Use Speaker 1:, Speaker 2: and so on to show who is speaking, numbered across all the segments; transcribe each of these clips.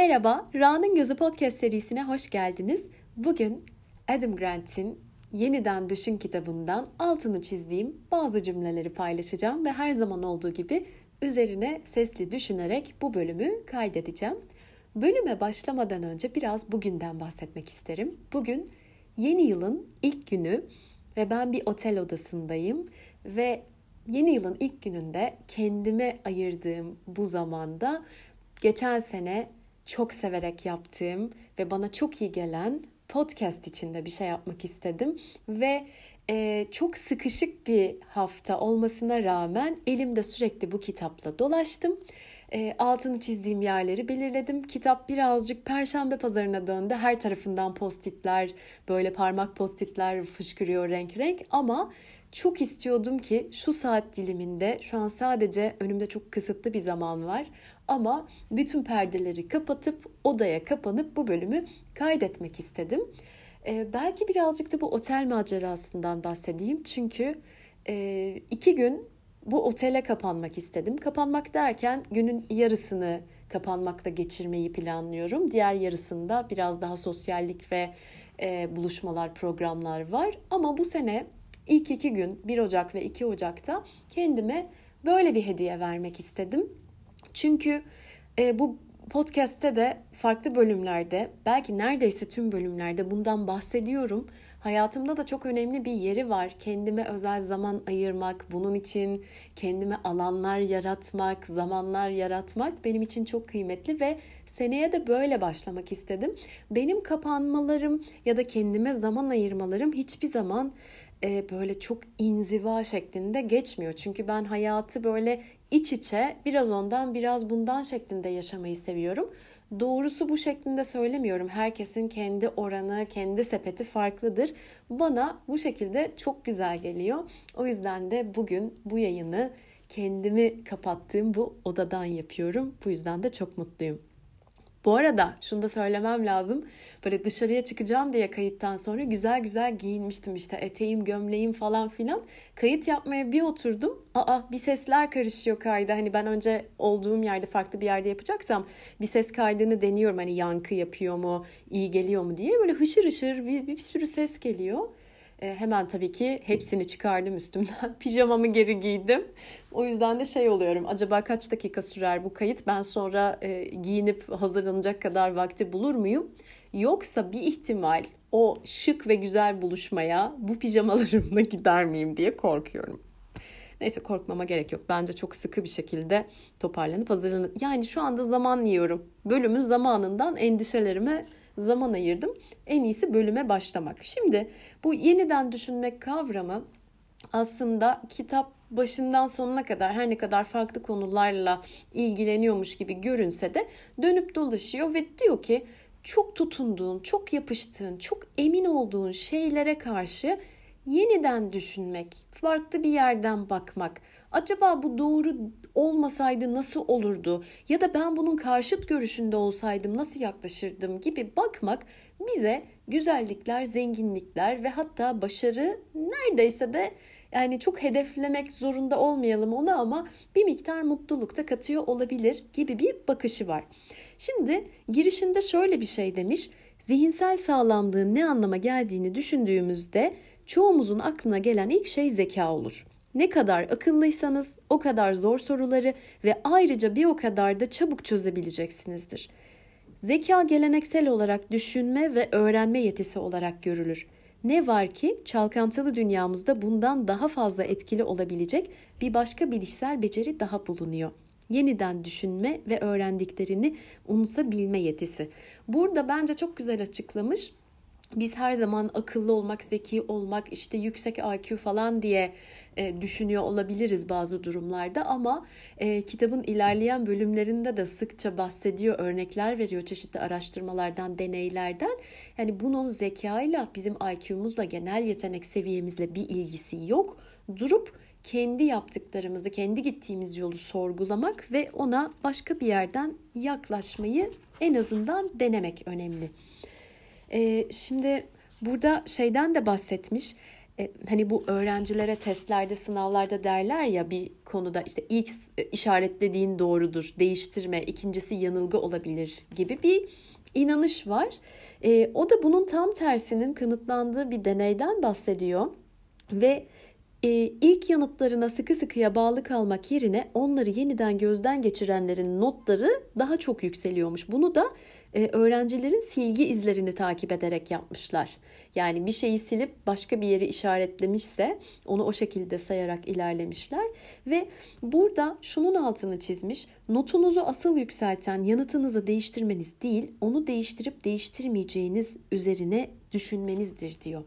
Speaker 1: Merhaba, Ra'nın Gözü Podcast serisine hoş geldiniz. Bugün Adam Grant'in Yeniden Düşün kitabından altını çizdiğim bazı cümleleri paylaşacağım ve her zaman olduğu gibi üzerine sesli düşünerek bu bölümü kaydedeceğim. Bölüme başlamadan önce biraz bugünden bahsetmek isterim. Bugün yeni yılın ilk günü ve ben bir otel odasındayım ve yeni yılın ilk gününde kendime ayırdığım bu zamanda geçen sene çok severek yaptığım ve bana çok iyi gelen podcast içinde bir şey yapmak istedim ve e, çok sıkışık bir hafta olmasına rağmen elimde sürekli bu kitapla dolaştım. E, altını çizdiğim yerleri belirledim. Kitap birazcık perşembe pazarına döndü. Her tarafından postitler, böyle parmak postitler fışkırıyor renk renk ama çok istiyordum ki şu saat diliminde şu an sadece önümde çok kısıtlı bir zaman var ama bütün perdeleri kapatıp odaya kapanıp bu bölümü kaydetmek istedim. Ee, belki birazcık da bu otel macerasından bahsedeyim çünkü e, iki gün bu otele kapanmak istedim. Kapanmak derken günün yarısını kapanmakta geçirmeyi planlıyorum. Diğer yarısında biraz daha sosyallik ve e, buluşmalar, programlar var. Ama bu sene ilk iki gün 1 Ocak ve 2 Ocak'ta kendime böyle bir hediye vermek istedim. Çünkü e, bu podcast'te de farklı bölümlerde belki neredeyse tüm bölümlerde bundan bahsediyorum. Hayatımda da çok önemli bir yeri var. Kendime özel zaman ayırmak, bunun için kendime alanlar yaratmak, zamanlar yaratmak benim için çok kıymetli ve seneye de böyle başlamak istedim. Benim kapanmalarım ya da kendime zaman ayırmalarım hiçbir zaman e, böyle çok inziva şeklinde geçmiyor. Çünkü ben hayatı böyle iç içe biraz ondan biraz bundan şeklinde yaşamayı seviyorum. Doğrusu bu şeklinde söylemiyorum. Herkesin kendi oranı, kendi sepeti farklıdır. Bana bu şekilde çok güzel geliyor. O yüzden de bugün bu yayını kendimi kapattığım bu odadan yapıyorum. Bu yüzden de çok mutluyum. Bu arada şunu da söylemem lazım. Böyle dışarıya çıkacağım diye kayıttan sonra güzel güzel giyinmiştim işte eteğim, gömleğim falan filan. Kayıt yapmaya bir oturdum. Aa bir sesler karışıyor kayda. Hani ben önce olduğum yerde farklı bir yerde yapacaksam bir ses kaydını deniyorum. Hani yankı yapıyor mu, iyi geliyor mu diye. Böyle hışır hışır bir, bir sürü ses geliyor. E, hemen tabii ki hepsini çıkardım üstümden. Pijamamı geri giydim. O yüzden de şey oluyorum. Acaba kaç dakika sürer bu kayıt? Ben sonra e, giyinip hazırlanacak kadar vakti bulur muyum? Yoksa bir ihtimal o şık ve güzel buluşmaya bu pijamalarımla gider miyim diye korkuyorum. Neyse korkmama gerek yok. Bence çok sıkı bir şekilde toparlanıp hazırlanıp yani şu anda zaman yiyorum. Bölümün zamanından endişelerime zaman ayırdım. En iyisi bölüme başlamak. Şimdi bu yeniden düşünmek kavramı aslında kitap başından sonuna kadar her ne kadar farklı konularla ilgileniyormuş gibi görünse de dönüp dolaşıyor ve diyor ki çok tutunduğun, çok yapıştığın, çok emin olduğun şeylere karşı yeniden düşünmek, farklı bir yerden bakmak. Acaba bu doğru olmasaydı nasıl olurdu? Ya da ben bunun karşıt görüşünde olsaydım nasıl yaklaşırdım gibi bakmak bize güzellikler, zenginlikler ve hatta başarı neredeyse de yani çok hedeflemek zorunda olmayalım onu ama bir miktar mutluluk da katıyor olabilir gibi bir bakışı var. Şimdi girişinde şöyle bir şey demiş. Zihinsel sağlamlığın ne anlama geldiğini düşündüğümüzde çoğumuzun aklına gelen ilk şey zeka olur. Ne kadar akıllıysanız o kadar zor soruları ve ayrıca bir o kadar da çabuk çözebileceksinizdir. Zeka geleneksel olarak düşünme ve öğrenme yetisi olarak görülür. Ne var ki çalkantılı dünyamızda bundan daha fazla etkili olabilecek bir başka bilişsel beceri daha bulunuyor. Yeniden düşünme ve öğrendiklerini unutabilme yetisi. Burada bence çok güzel açıklamış biz her zaman akıllı olmak, zeki olmak, işte yüksek IQ falan diye e, düşünüyor olabiliriz bazı durumlarda ama e, kitabın ilerleyen bölümlerinde de sıkça bahsediyor, örnekler veriyor çeşitli araştırmalardan, deneylerden. Yani bunun zekayla, bizim IQ'muzla, genel yetenek seviyemizle bir ilgisi yok. Durup kendi yaptıklarımızı, kendi gittiğimiz yolu sorgulamak ve ona başka bir yerden yaklaşmayı en azından denemek önemli. E, şimdi burada şeyden de bahsetmiş. e, hani bu öğrencilere testlerde, sınavlarda derler ya bir konuda işte ilk işaretlediğin doğrudur, değiştirme, ikincisi yanılgı olabilir gibi bir inanış var. E, o da bunun tam tersinin kanıtlandığı bir deneyden bahsediyor ve e, ilk yanıtlarına sıkı sıkıya bağlı kalmak yerine onları yeniden gözden geçirenlerin notları daha çok yükseliyormuş. Bunu da e, öğrencilerin silgi izlerini takip ederek yapmışlar. Yani bir şeyi silip başka bir yeri işaretlemişse onu o şekilde sayarak ilerlemişler ve burada şunun altını çizmiş. Notunuzu asıl yükselten yanıtınızı değiştirmeniz değil, onu değiştirip değiştirmeyeceğiniz üzerine düşünmenizdir diyor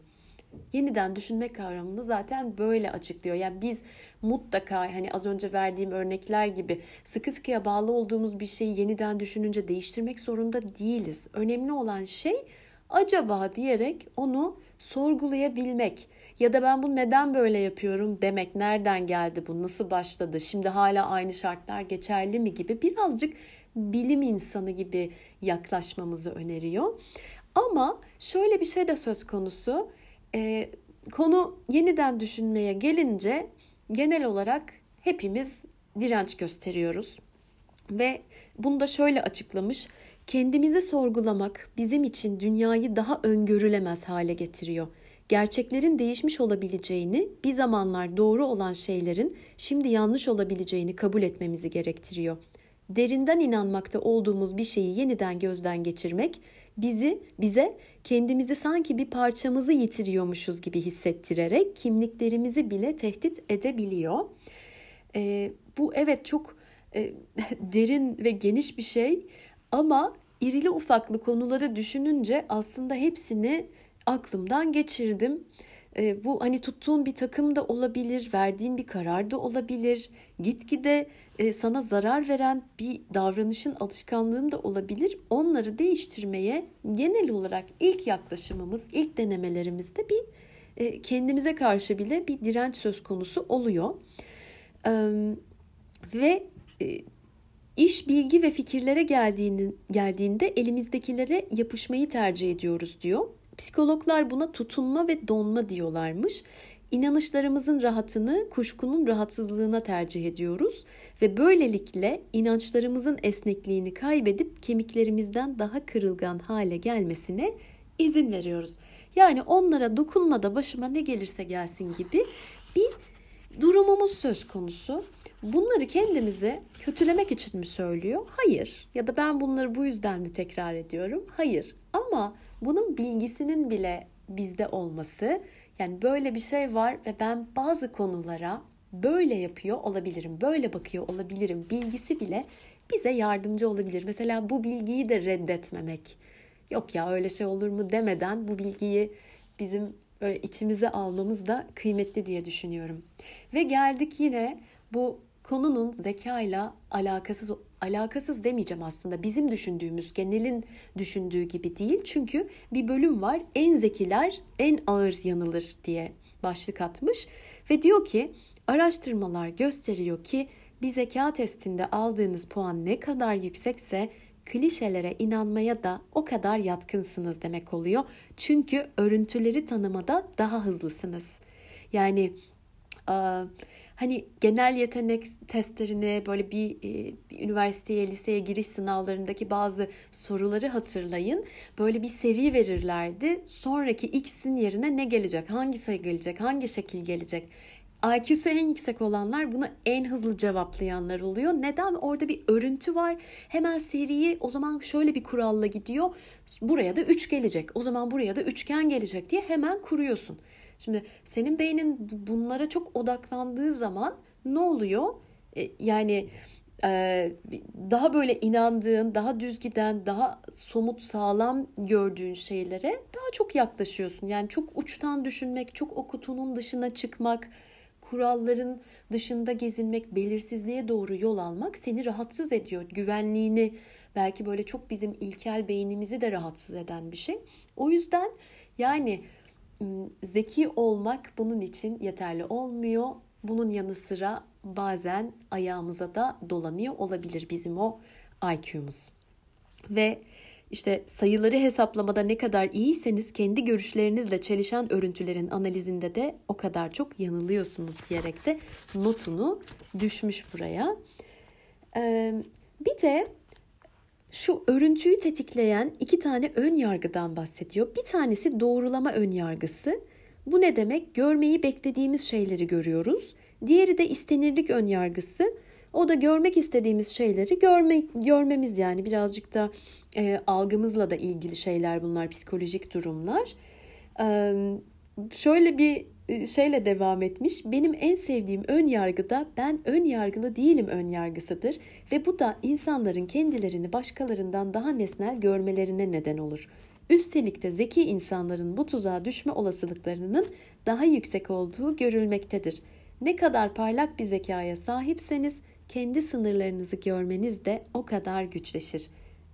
Speaker 1: yeniden düşünmek kavramını zaten böyle açıklıyor. Yani biz mutlaka hani az önce verdiğim örnekler gibi sıkı sıkıya bağlı olduğumuz bir şeyi yeniden düşününce değiştirmek zorunda değiliz. Önemli olan şey acaba diyerek onu sorgulayabilmek ya da ben bunu neden böyle yapıyorum demek nereden geldi bu nasıl başladı şimdi hala aynı şartlar geçerli mi gibi birazcık bilim insanı gibi yaklaşmamızı öneriyor. Ama şöyle bir şey de söz konusu e, konu yeniden düşünmeye gelince genel olarak hepimiz direnç gösteriyoruz. Ve bunu da şöyle açıklamış. Kendimizi sorgulamak bizim için dünyayı daha öngörülemez hale getiriyor. Gerçeklerin değişmiş olabileceğini, bir zamanlar doğru olan şeylerin şimdi yanlış olabileceğini kabul etmemizi gerektiriyor. Derinden inanmakta olduğumuz bir şeyi yeniden gözden geçirmek bizi bize kendimizi sanki bir parçamızı yitiriyormuşuz gibi hissettirerek kimliklerimizi bile tehdit edebiliyor. E, bu evet çok e, derin ve geniş bir şey ama irili ufaklı konuları düşününce aslında hepsini aklımdan geçirdim. E, bu hani tuttuğun bir takım da olabilir, verdiğin bir karar da olabilir. Gitgide e, sana zarar veren bir davranışın, alışkanlığın da olabilir. Onları değiştirmeye genel olarak ilk yaklaşımımız, ilk denemelerimizde bir e, kendimize karşı bile bir direnç söz konusu oluyor. E, ve e, iş bilgi ve fikirlere geldiğini, geldiğinde elimizdekilere yapışmayı tercih ediyoruz diyor. Psikologlar buna tutunma ve donma diyorlarmış. İnanışlarımızın rahatını kuşkunun rahatsızlığına tercih ediyoruz ve böylelikle inançlarımızın esnekliğini kaybedip kemiklerimizden daha kırılgan hale gelmesine izin veriyoruz. Yani onlara dokunmada başıma ne gelirse gelsin gibi bir durumumuz söz konusu. Bunları kendimize kötülemek için mi söylüyor? Hayır. Ya da ben bunları bu yüzden mi tekrar ediyorum? Hayır. Ama bunun bilgisinin bile bizde olması yani böyle bir şey var ve ben bazı konulara böyle yapıyor olabilirim, böyle bakıyor olabilirim bilgisi bile bize yardımcı olabilir. Mesela bu bilgiyi de reddetmemek. Yok ya öyle şey olur mu demeden bu bilgiyi bizim böyle içimize almamız da kıymetli diye düşünüyorum. Ve geldik yine bu konunun zekayla alakasız alakasız demeyeceğim aslında. Bizim düşündüğümüz, genelin düşündüğü gibi değil. Çünkü bir bölüm var. En zekiler en ağır yanılır diye başlık atmış ve diyor ki araştırmalar gösteriyor ki bir zeka testinde aldığınız puan ne kadar yüksekse klişelere inanmaya da o kadar yatkınsınız demek oluyor. Çünkü örüntüleri tanımada daha hızlısınız. Yani hani genel yetenek testlerine böyle bir, e, bir üniversiteye, liseye giriş sınavlarındaki bazı soruları hatırlayın. Böyle bir seri verirlerdi. Sonraki X'in yerine ne gelecek? Hangi sayı gelecek? Hangi şekil gelecek? IQ'su en yüksek olanlar bunu en hızlı cevaplayanlar oluyor. Neden? Orada bir örüntü var. Hemen seriyi o zaman şöyle bir kuralla gidiyor. Buraya da 3 gelecek. O zaman buraya da üçgen gelecek diye hemen kuruyorsun. Şimdi senin beynin bunlara çok odaklandığı zaman ne oluyor? E, yani e, daha böyle inandığın, daha düz giden, daha somut, sağlam gördüğün şeylere daha çok yaklaşıyorsun. Yani çok uçtan düşünmek, çok o kutunun dışına çıkmak, kuralların dışında gezinmek, belirsizliğe doğru yol almak seni rahatsız ediyor. Güvenliğini belki böyle çok bizim ilkel beynimizi de rahatsız eden bir şey. O yüzden yani zeki olmak bunun için yeterli olmuyor. Bunun yanı sıra bazen ayağımıza da dolanıyor olabilir bizim o IQ'muz. Ve işte sayıları hesaplamada ne kadar iyiyseniz kendi görüşlerinizle çelişen örüntülerin analizinde de o kadar çok yanılıyorsunuz diyerek de notunu düşmüş buraya. Ee, bir de şu örüntüyü tetikleyen iki tane ön yargıdan bahsediyor. Bir tanesi doğrulama ön yargısı. Bu ne demek? Görmeyi beklediğimiz şeyleri görüyoruz. Diğeri de istenirlik ön yargısı. O da görmek istediğimiz şeyleri görme, görmemiz yani birazcık da e, algımızla da ilgili şeyler bunlar psikolojik durumlar. E, şöyle bir şeyle devam etmiş. Benim en sevdiğim ön yargı da ben ön yargılı değilim ön yargısıdır ve bu da insanların kendilerini başkalarından daha nesnel görmelerine neden olur. Üstelik de zeki insanların bu tuzağa düşme olasılıklarının daha yüksek olduğu görülmektedir. Ne kadar parlak bir zekaya sahipseniz kendi sınırlarınızı görmeniz de o kadar güçleşir.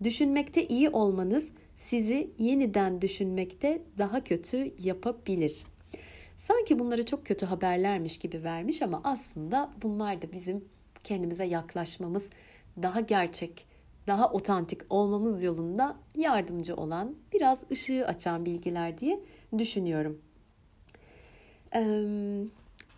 Speaker 1: Düşünmekte iyi olmanız sizi yeniden düşünmekte daha kötü yapabilir. Sanki bunları çok kötü haberlermiş gibi vermiş ama aslında bunlar da bizim kendimize yaklaşmamız, daha gerçek, daha otantik olmamız yolunda yardımcı olan, biraz ışığı açan bilgiler diye düşünüyorum. Ee,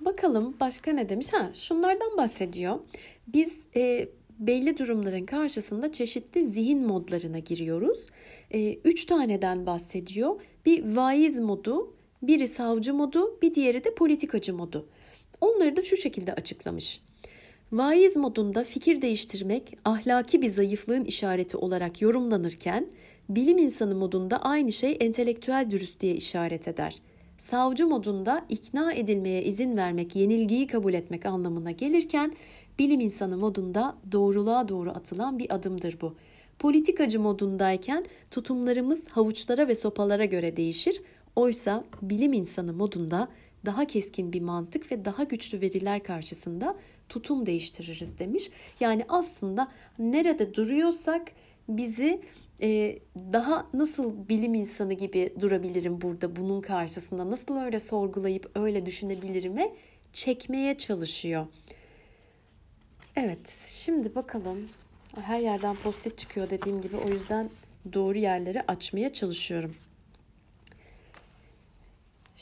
Speaker 1: bakalım başka ne demiş? Ha, şunlardan bahsediyor. Biz e, belli durumların karşısında çeşitli zihin modlarına giriyoruz. E, üç taneden bahsediyor. Bir vaiz modu, biri savcı modu, bir diğeri de politikacı modu. Onları da şu şekilde açıklamış. Vaiz modunda fikir değiştirmek ahlaki bir zayıflığın işareti olarak yorumlanırken, bilim insanı modunda aynı şey entelektüel dürüstlüğe işaret eder. Savcı modunda ikna edilmeye izin vermek, yenilgiyi kabul etmek anlamına gelirken, bilim insanı modunda doğruluğa doğru atılan bir adımdır bu. Politikacı modundayken tutumlarımız havuçlara ve sopalara göre değişir. Oysa bilim insanı modunda daha keskin bir mantık ve daha güçlü veriler karşısında tutum değiştiririz demiş. Yani aslında nerede duruyorsak bizi e, daha nasıl bilim insanı gibi durabilirim burada bunun karşısında nasıl öyle sorgulayıp öyle düşünebilirime çekmeye çalışıyor. Evet şimdi bakalım her yerden post çıkıyor dediğim gibi o yüzden doğru yerleri açmaya çalışıyorum.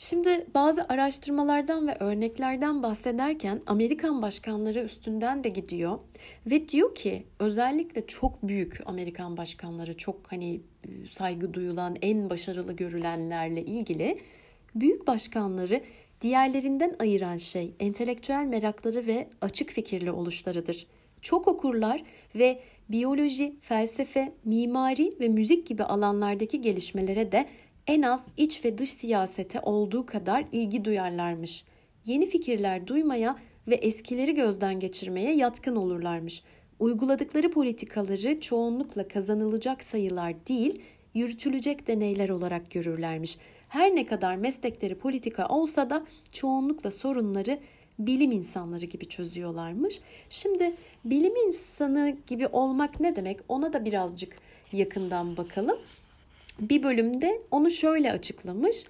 Speaker 1: Şimdi bazı araştırmalardan ve örneklerden bahsederken Amerikan başkanları üstünden de gidiyor ve diyor ki özellikle çok büyük Amerikan başkanları çok hani saygı duyulan en başarılı görülenlerle ilgili büyük başkanları diğerlerinden ayıran şey entelektüel merakları ve açık fikirli oluşlarıdır. Çok okurlar ve biyoloji, felsefe, mimari ve müzik gibi alanlardaki gelişmelere de en az iç ve dış siyasete olduğu kadar ilgi duyarlarmış. Yeni fikirler duymaya ve eskileri gözden geçirmeye yatkın olurlarmış. Uyguladıkları politikaları çoğunlukla kazanılacak sayılar değil, yürütülecek deneyler olarak görürlermiş. Her ne kadar meslekleri politika olsa da çoğunlukla sorunları bilim insanları gibi çözüyorlarmış. Şimdi bilim insanı gibi olmak ne demek? Ona da birazcık yakından bakalım bir bölümde onu şöyle açıklamış.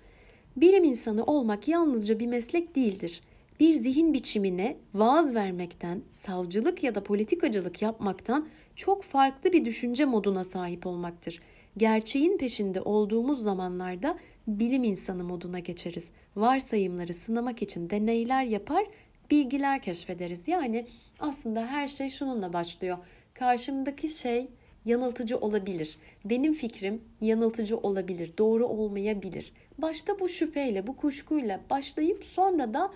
Speaker 1: Bilim insanı olmak yalnızca bir meslek değildir. Bir zihin biçimine vaaz vermekten, savcılık ya da politikacılık yapmaktan çok farklı bir düşünce moduna sahip olmaktır. Gerçeğin peşinde olduğumuz zamanlarda bilim insanı moduna geçeriz. Varsayımları sınamak için deneyler yapar, bilgiler keşfederiz. Yani aslında her şey şununla başlıyor. Karşımdaki şey yanıltıcı olabilir. Benim fikrim yanıltıcı olabilir, doğru olmayabilir. Başta bu şüpheyle, bu kuşkuyla başlayıp sonra da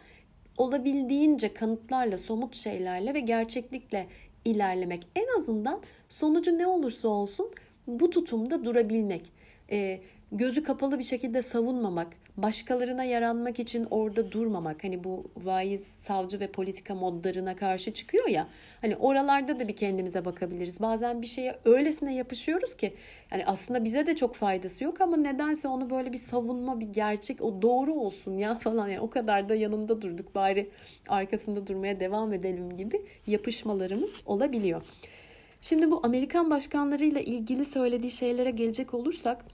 Speaker 1: olabildiğince kanıtlarla, somut şeylerle ve gerçeklikle ilerlemek. En azından sonucu ne olursa olsun bu tutumda durabilmek. Ee, gözü kapalı bir şekilde savunmamak, başkalarına yaranmak için orada durmamak. Hani bu vaiz, savcı ve politika modlarına karşı çıkıyor ya. Hani oralarda da bir kendimize bakabiliriz. Bazen bir şeye öylesine yapışıyoruz ki yani aslında bize de çok faydası yok ama nedense onu böyle bir savunma, bir gerçek, o doğru olsun ya falan. Yani o kadar da yanında durduk bari arkasında durmaya devam edelim gibi yapışmalarımız olabiliyor. Şimdi bu Amerikan başkanlarıyla ilgili söylediği şeylere gelecek olursak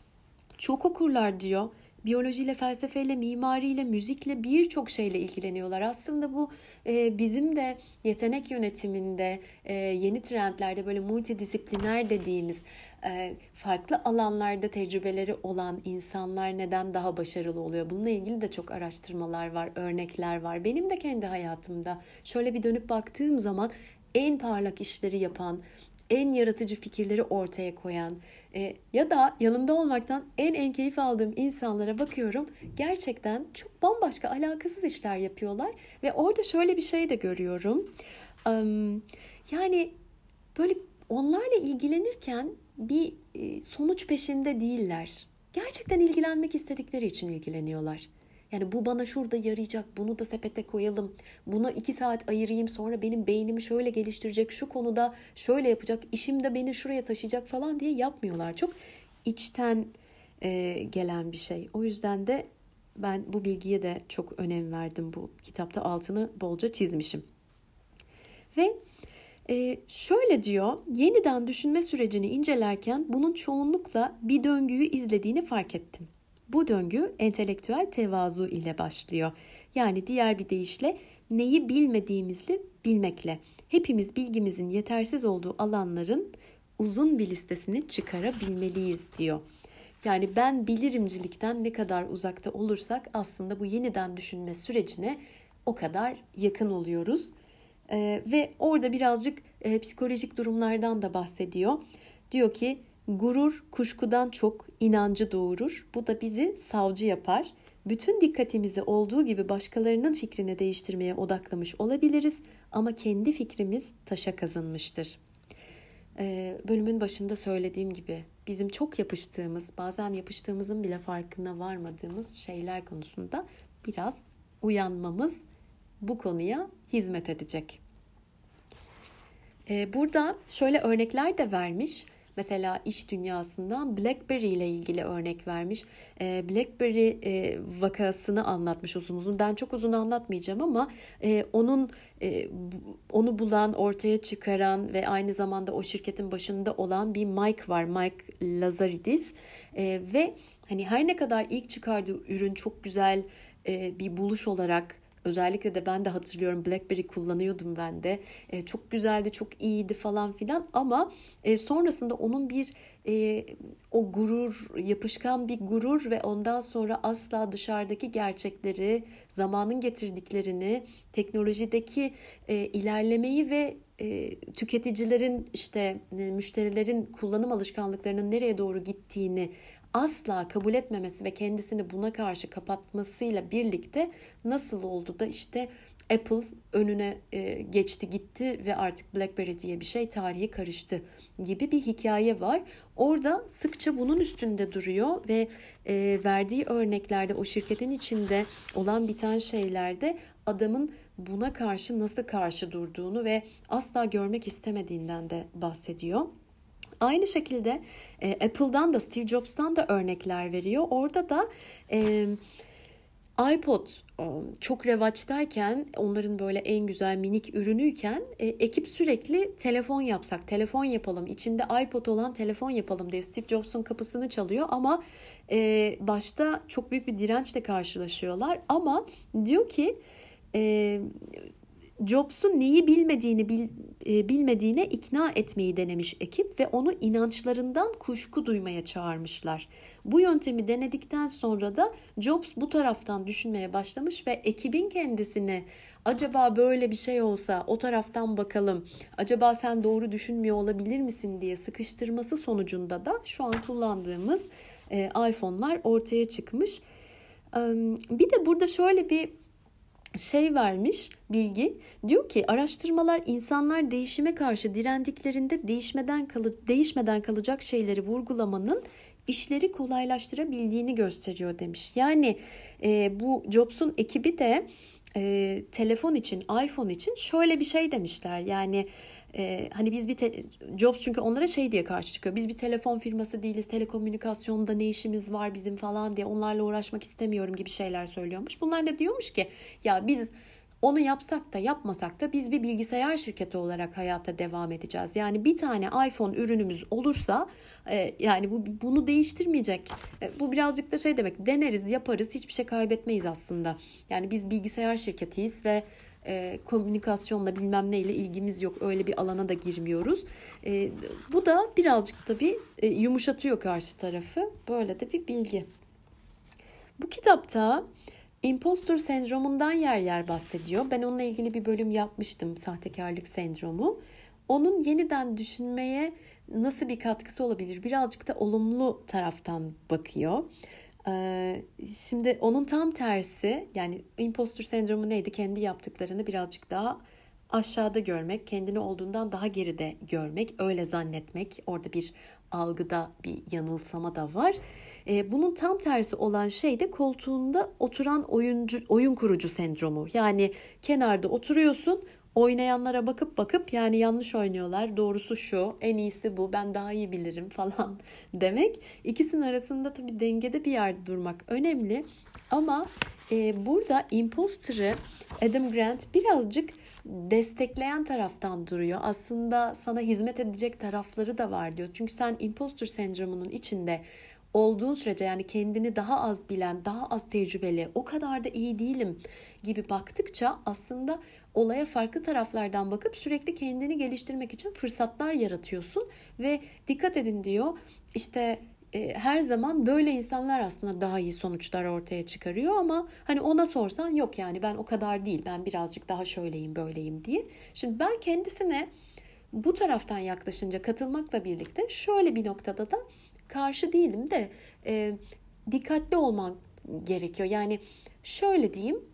Speaker 1: çok okurlar diyor. biyolojiyle, felsefeyle, mimariyle, müzikle birçok şeyle ilgileniyorlar. Aslında bu e, bizim de yetenek yönetiminde, e, yeni trendlerde böyle multidisipliner dediğimiz e, farklı alanlarda tecrübeleri olan insanlar neden daha başarılı oluyor? Bununla ilgili de çok araştırmalar var, örnekler var. Benim de kendi hayatımda şöyle bir dönüp baktığım zaman en parlak işleri yapan, en yaratıcı fikirleri ortaya koyan e, ya da yanında olmaktan en en keyif aldığım insanlara bakıyorum. Gerçekten çok bambaşka alakasız işler yapıyorlar ve orada şöyle bir şey de görüyorum. Um, yani böyle onlarla ilgilenirken bir e, sonuç peşinde değiller. Gerçekten ilgilenmek istedikleri için ilgileniyorlar. Yani bu bana şurada yarayacak, bunu da sepete koyalım, buna iki saat ayırayım sonra benim beynimi şöyle geliştirecek, şu konuda şöyle yapacak, işim de beni şuraya taşıyacak falan diye yapmıyorlar. Çok içten e, gelen bir şey. O yüzden de ben bu bilgiye de çok önem verdim. Bu kitapta altını bolca çizmişim. Ve e, şöyle diyor, yeniden düşünme sürecini incelerken bunun çoğunlukla bir döngüyü izlediğini fark ettim. Bu döngü entelektüel tevazu ile başlıyor. Yani diğer bir deyişle neyi bilmediğimizi bilmekle. Hepimiz bilgimizin yetersiz olduğu alanların uzun bir listesini çıkarabilmeliyiz diyor. Yani ben bilirimcilikten ne kadar uzakta olursak aslında bu yeniden düşünme sürecine o kadar yakın oluyoruz. Ee, ve orada birazcık e, psikolojik durumlardan da bahsediyor. Diyor ki Gurur kuşkudan çok inancı doğurur. Bu da bizi savcı yapar. Bütün dikkatimizi olduğu gibi başkalarının fikrine değiştirmeye odaklamış olabiliriz ama kendi fikrimiz taşa kazınmıştır. Ee, bölümün başında söylediğim gibi bizim çok yapıştığımız, bazen yapıştığımızın bile farkına varmadığımız şeyler konusunda biraz uyanmamız bu konuya hizmet edecek. Ee, burada şöyle örnekler de vermiş. Mesela iş dünyasından BlackBerry ile ilgili örnek vermiş. Ee, BlackBerry e, vakasını anlatmış uzun uzun. Ben çok uzun anlatmayacağım ama e, onun e, onu bulan, ortaya çıkaran ve aynı zamanda o şirketin başında olan bir Mike var. Mike Lazaridis ve hani her ne kadar ilk çıkardığı ürün çok güzel bir buluş olarak Özellikle de ben de hatırlıyorum BlackBerry kullanıyordum ben de. E, çok güzeldi, çok iyiydi falan filan ama e, sonrasında onun bir e, o gurur, yapışkan bir gurur ve ondan sonra asla dışarıdaki gerçekleri, zamanın getirdiklerini, teknolojideki e, ilerlemeyi ve e, tüketicilerin işte e, müşterilerin kullanım alışkanlıklarının nereye doğru gittiğini asla kabul etmemesi ve kendisini buna karşı kapatmasıyla birlikte nasıl oldu da işte Apple önüne e, geçti gitti ve artık BlackBerry diye bir şey tarihe karıştı gibi bir hikaye var. Orada sıkça bunun üstünde duruyor ve e, verdiği örneklerde o şirketin içinde olan biten şeylerde adamın buna karşı nasıl karşı durduğunu ve asla görmek istemediğinden de bahsediyor. Aynı şekilde e, Apple'dan da Steve Jobs'tan da örnekler veriyor. Orada da e, iPod çok revaçtayken onların böyle en güzel minik ürünüyken e, ekip sürekli telefon yapsak, telefon yapalım, içinde iPod olan telefon yapalım diye Steve Jobs'un kapısını çalıyor ama e, başta çok büyük bir dirençle karşılaşıyorlar ama diyor ki e, Jobs'un neyi bilmediğini bil, e, bilmediğine ikna etmeyi denemiş ekip ve onu inançlarından kuşku duymaya çağırmışlar. Bu yöntemi denedikten sonra da Jobs bu taraftan düşünmeye başlamış ve ekibin kendisine acaba böyle bir şey olsa o taraftan bakalım. Acaba sen doğru düşünmüyor olabilir misin diye sıkıştırması sonucunda da şu an kullandığımız e, iPhone'lar ortaya çıkmış. Bir de burada şöyle bir şey vermiş bilgi diyor ki araştırmalar insanlar değişime karşı direndiklerinde değişmeden kalı değişmeden kalacak şeyleri vurgulamanın işleri kolaylaştırabildiğini gösteriyor demiş. Yani e, bu Jobs'un ekibi de e, telefon için iPhone için şöyle bir şey demişler yani ee, hani biz bir te- Jobs çünkü onlara şey diye karşı çıkıyor. Biz bir telefon firması değiliz. Telekomünikasyonda ne işimiz var bizim falan diye onlarla uğraşmak istemiyorum gibi şeyler söylüyormuş. Bunlar da diyormuş ki ya biz onu yapsak da yapmasak da biz bir bilgisayar şirketi olarak hayata devam edeceğiz. Yani bir tane iPhone ürünümüz olursa e, yani bu bunu değiştirmeyecek. E, bu birazcık da şey demek deneriz yaparız hiçbir şey kaybetmeyiz aslında. Yani biz bilgisayar şirketiyiz ve e, komünikasyonla bilmem neyle ilgimiz yok. Öyle bir alana da girmiyoruz. E, bu da birazcık da e, yumuşatıyor karşı tarafı. Böyle de bir bilgi. Bu kitapta impostor sendromundan yer yer bahsediyor. Ben onunla ilgili bir bölüm yapmıştım. Sahtekarlık sendromu. Onun yeniden düşünmeye nasıl bir katkısı olabilir? Birazcık da olumlu taraftan bakıyor. Şimdi onun tam tersi yani impostor sendromu neydi? Kendi yaptıklarını birazcık daha aşağıda görmek, kendini olduğundan daha geride görmek, öyle zannetmek. Orada bir algıda bir yanılsama da var. Bunun tam tersi olan şey de koltuğunda oturan oyuncu oyun kurucu sendromu. Yani kenarda oturuyorsun, oynayanlara bakıp bakıp yani yanlış oynuyorlar. Doğrusu şu, en iyisi bu, ben daha iyi bilirim falan demek. İkisinin arasında tabii dengede bir yerde durmak önemli. Ama e, burada imposter'ı Adam Grant birazcık destekleyen taraftan duruyor. Aslında sana hizmet edecek tarafları da var diyor. Çünkü sen imposter sendromunun içinde olduğun sürece yani kendini daha az bilen, daha az tecrübeli, o kadar da iyi değilim gibi baktıkça aslında olaya farklı taraflardan bakıp sürekli kendini geliştirmek için fırsatlar yaratıyorsun ve dikkat edin diyor. İşte e, her zaman böyle insanlar aslında daha iyi sonuçlar ortaya çıkarıyor ama hani ona sorsan yok yani ben o kadar değil ben birazcık daha şöyleyim böyleyim diye. Şimdi ben kendisine bu taraftan yaklaşınca katılmakla birlikte şöyle bir noktada da karşı değilim de e, dikkatli olman gerekiyor. Yani şöyle diyeyim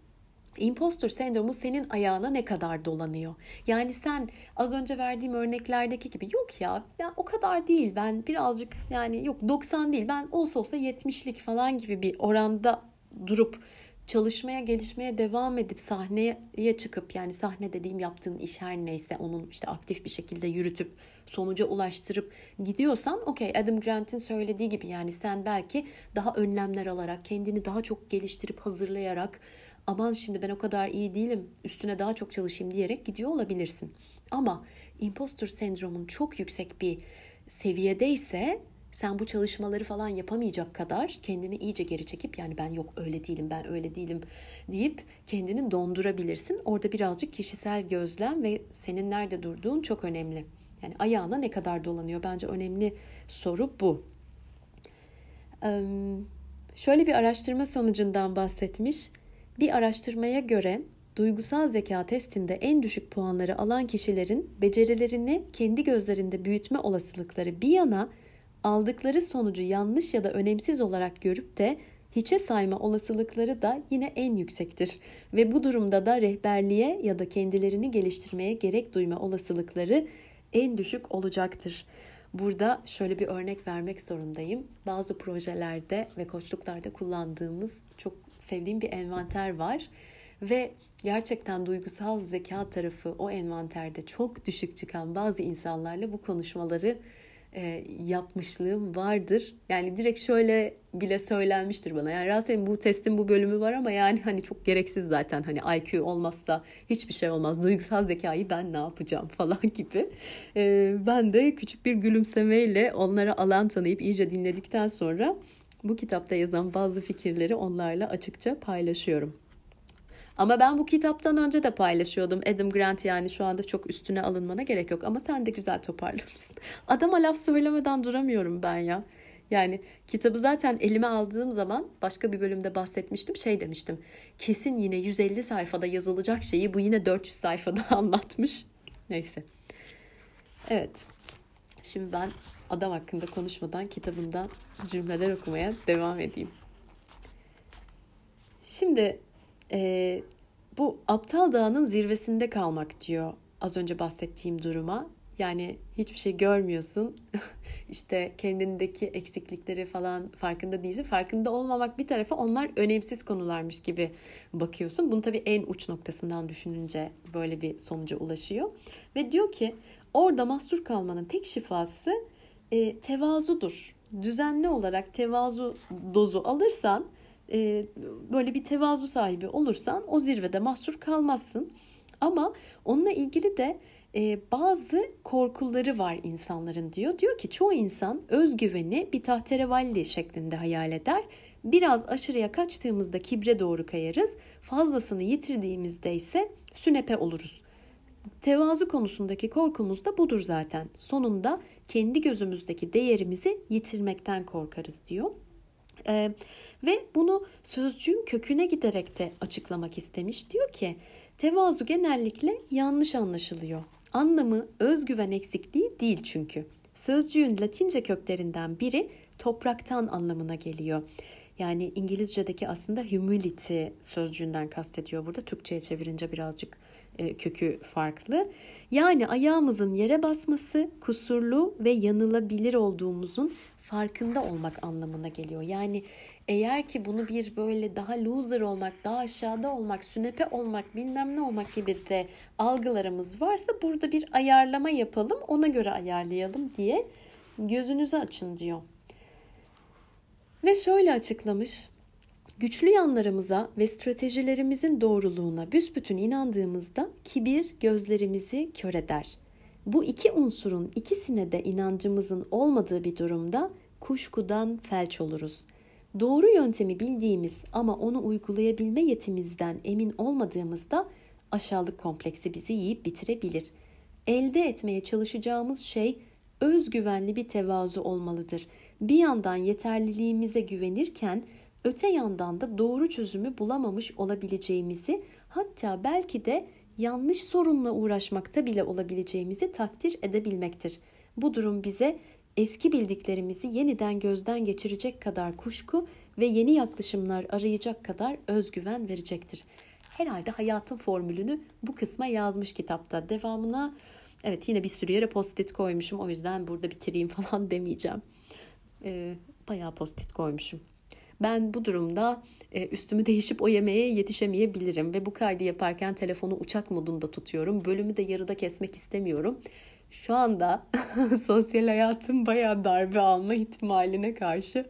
Speaker 1: Impostor sendromu senin ayağına ne kadar dolanıyor? Yani sen az önce verdiğim örneklerdeki gibi yok ya ben o kadar değil ben birazcık yani yok 90 değil ben olsa olsa 70'lik falan gibi bir oranda durup çalışmaya, gelişmeye devam edip sahneye çıkıp yani sahne dediğim yaptığın iş her neyse onun işte aktif bir şekilde yürütüp sonuca ulaştırıp gidiyorsan okey Adam Grant'in söylediği gibi yani sen belki daha önlemler alarak kendini daha çok geliştirip hazırlayarak aman şimdi ben o kadar iyi değilim üstüne daha çok çalışayım diyerek gidiyor olabilirsin. Ama impostor sendromun çok yüksek bir seviyedeyse sen bu çalışmaları falan yapamayacak kadar kendini iyice geri çekip yani ben yok öyle değilim ben öyle değilim deyip kendini dondurabilirsin. Orada birazcık kişisel gözlem ve senin nerede durduğun çok önemli. Yani ayağına ne kadar dolanıyor bence önemli soru bu. Şöyle bir araştırma sonucundan bahsetmiş. Bir araştırmaya göre duygusal zeka testinde en düşük puanları alan kişilerin becerilerini kendi gözlerinde büyütme olasılıkları bir yana aldıkları sonucu yanlış ya da önemsiz olarak görüp de hiçe sayma olasılıkları da yine en yüksektir ve bu durumda da rehberliğe ya da kendilerini geliştirmeye gerek duyma olasılıkları en düşük olacaktır. Burada şöyle bir örnek vermek zorundayım. Bazı projelerde ve koçluklarda kullandığımız çok sevdiğim bir envanter var ve gerçekten duygusal zeka tarafı o envanterde çok düşük çıkan bazı insanlarla bu konuşmaları e, yapmışlığım vardır. Yani direkt şöyle bile söylenmiştir bana. Yani Rasen bu testin bu bölümü var ama yani hani çok gereksiz zaten. Hani IQ olmazsa hiçbir şey olmaz. Duygusal zekayı ben ne yapacağım falan gibi. E, ben de küçük bir gülümsemeyle onlara alan tanıyıp iyice dinledikten sonra bu kitapta yazan bazı fikirleri onlarla açıkça paylaşıyorum. Ama ben bu kitaptan önce de paylaşıyordum. Adam Grant yani şu anda çok üstüne alınmana gerek yok. Ama sen de güzel toparlamışsın. Adama laf söylemeden duramıyorum ben ya. Yani kitabı zaten elime aldığım zaman başka bir bölümde bahsetmiştim. Şey demiştim. Kesin yine 150 sayfada yazılacak şeyi bu yine 400 sayfada anlatmış. Neyse. Evet. Şimdi ben adam hakkında konuşmadan kitabından cümleler okumaya devam edeyim. Şimdi e, bu aptal dağının zirvesinde kalmak diyor az önce bahsettiğim duruma. Yani hiçbir şey görmüyorsun. işte kendindeki eksiklikleri falan farkında değilsin. Farkında olmamak bir tarafa onlar önemsiz konularmış gibi bakıyorsun. Bunu tabii en uç noktasından düşününce böyle bir sonuca ulaşıyor. Ve diyor ki orada mahsur kalmanın tek şifası e, tevazudur. Düzenli olarak tevazu dozu alırsan e, böyle bir tevazu sahibi olursan o zirvede mahsur kalmazsın. Ama onunla ilgili de e, bazı korkuları var insanların diyor. Diyor ki çoğu insan özgüveni bir tahterevalli şeklinde hayal eder. Biraz aşırıya kaçtığımızda kibre doğru kayarız. Fazlasını yitirdiğimizde ise sünepe oluruz. Tevazu konusundaki korkumuz da budur zaten. Sonunda kendi gözümüzdeki değerimizi yitirmekten korkarız diyor. Ee, ve bunu sözcüğün köküne giderek de açıklamak istemiş. Diyor ki tevazu genellikle yanlış anlaşılıyor. Anlamı özgüven eksikliği değil çünkü. Sözcüğün Latince köklerinden biri topraktan anlamına geliyor. Yani İngilizce'deki aslında humility sözcüğünden kastediyor burada. Türkçe'ye çevirince birazcık e, kökü farklı. Yani ayağımızın yere basması, kusurlu ve yanılabilir olduğumuzun farkında olmak anlamına geliyor. Yani eğer ki bunu bir böyle daha loser olmak, daha aşağıda olmak, sünepe olmak, bilmem ne olmak gibi de algılarımız varsa burada bir ayarlama yapalım, ona göre ayarlayalım diye gözünüzü açın diyor. Ve şöyle açıklamış. Güçlü yanlarımıza ve stratejilerimizin doğruluğuna büsbütün inandığımızda kibir gözlerimizi kör eder. Bu iki unsurun ikisine de inancımızın olmadığı bir durumda kuşkudan felç oluruz. Doğru yöntemi bildiğimiz ama onu uygulayabilme yetimizden emin olmadığımızda aşağılık kompleksi bizi yiyip bitirebilir. Elde etmeye çalışacağımız şey özgüvenli bir tevazu olmalıdır. Bir yandan yeterliliğimize güvenirken öte yandan da doğru çözümü bulamamış olabileceğimizi hatta belki de yanlış sorunla uğraşmakta bile olabileceğimizi takdir edebilmektir. Bu durum bize eski bildiklerimizi yeniden gözden geçirecek kadar kuşku ve yeni yaklaşımlar arayacak kadar özgüven verecektir. Herhalde hayatın formülünü bu kısma yazmış kitapta. Devamına evet yine bir sürü yere post-it koymuşum. O yüzden burada bitireyim falan demeyeceğim. Ee, bayağı post-it koymuşum. Ben bu durumda e, üstümü değişip o yemeğe yetişemeyebilirim ve bu kaydı yaparken telefonu uçak modunda tutuyorum. Bölümü de yarıda kesmek istemiyorum. Şu anda sosyal hayatım bayağı darbe alma ihtimaline karşı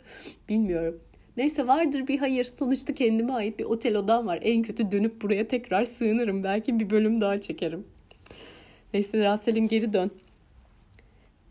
Speaker 1: bilmiyorum. Neyse vardır bir hayır. Sonuçta kendime ait bir otel odam var. En kötü dönüp buraya tekrar sığınırım. Belki bir bölüm daha çekerim. Neyse Rasel'in geri dön.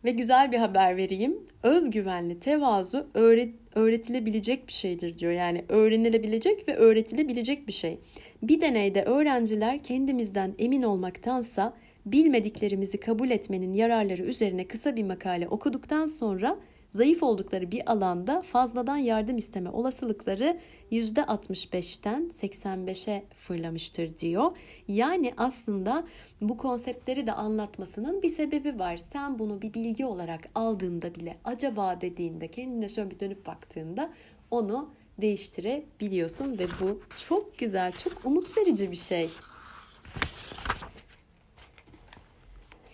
Speaker 1: Ve güzel bir haber vereyim. Özgüvenli tevazu öğret öğretilebilecek bir şeydir diyor. Yani öğrenilebilecek ve öğretilebilecek bir şey. Bir deneyde öğrenciler kendimizden emin olmaktansa bilmediklerimizi kabul etmenin yararları üzerine kısa bir makale okuduktan sonra zayıf oldukları bir alanda fazladan yardım isteme olasılıkları %65'ten 85'e fırlamıştır diyor. Yani aslında bu konseptleri de anlatmasının bir sebebi var. Sen bunu bir bilgi olarak aldığında bile acaba dediğinde kendine şöyle bir dönüp baktığında onu değiştirebiliyorsun ve bu çok güzel, çok umut verici bir şey.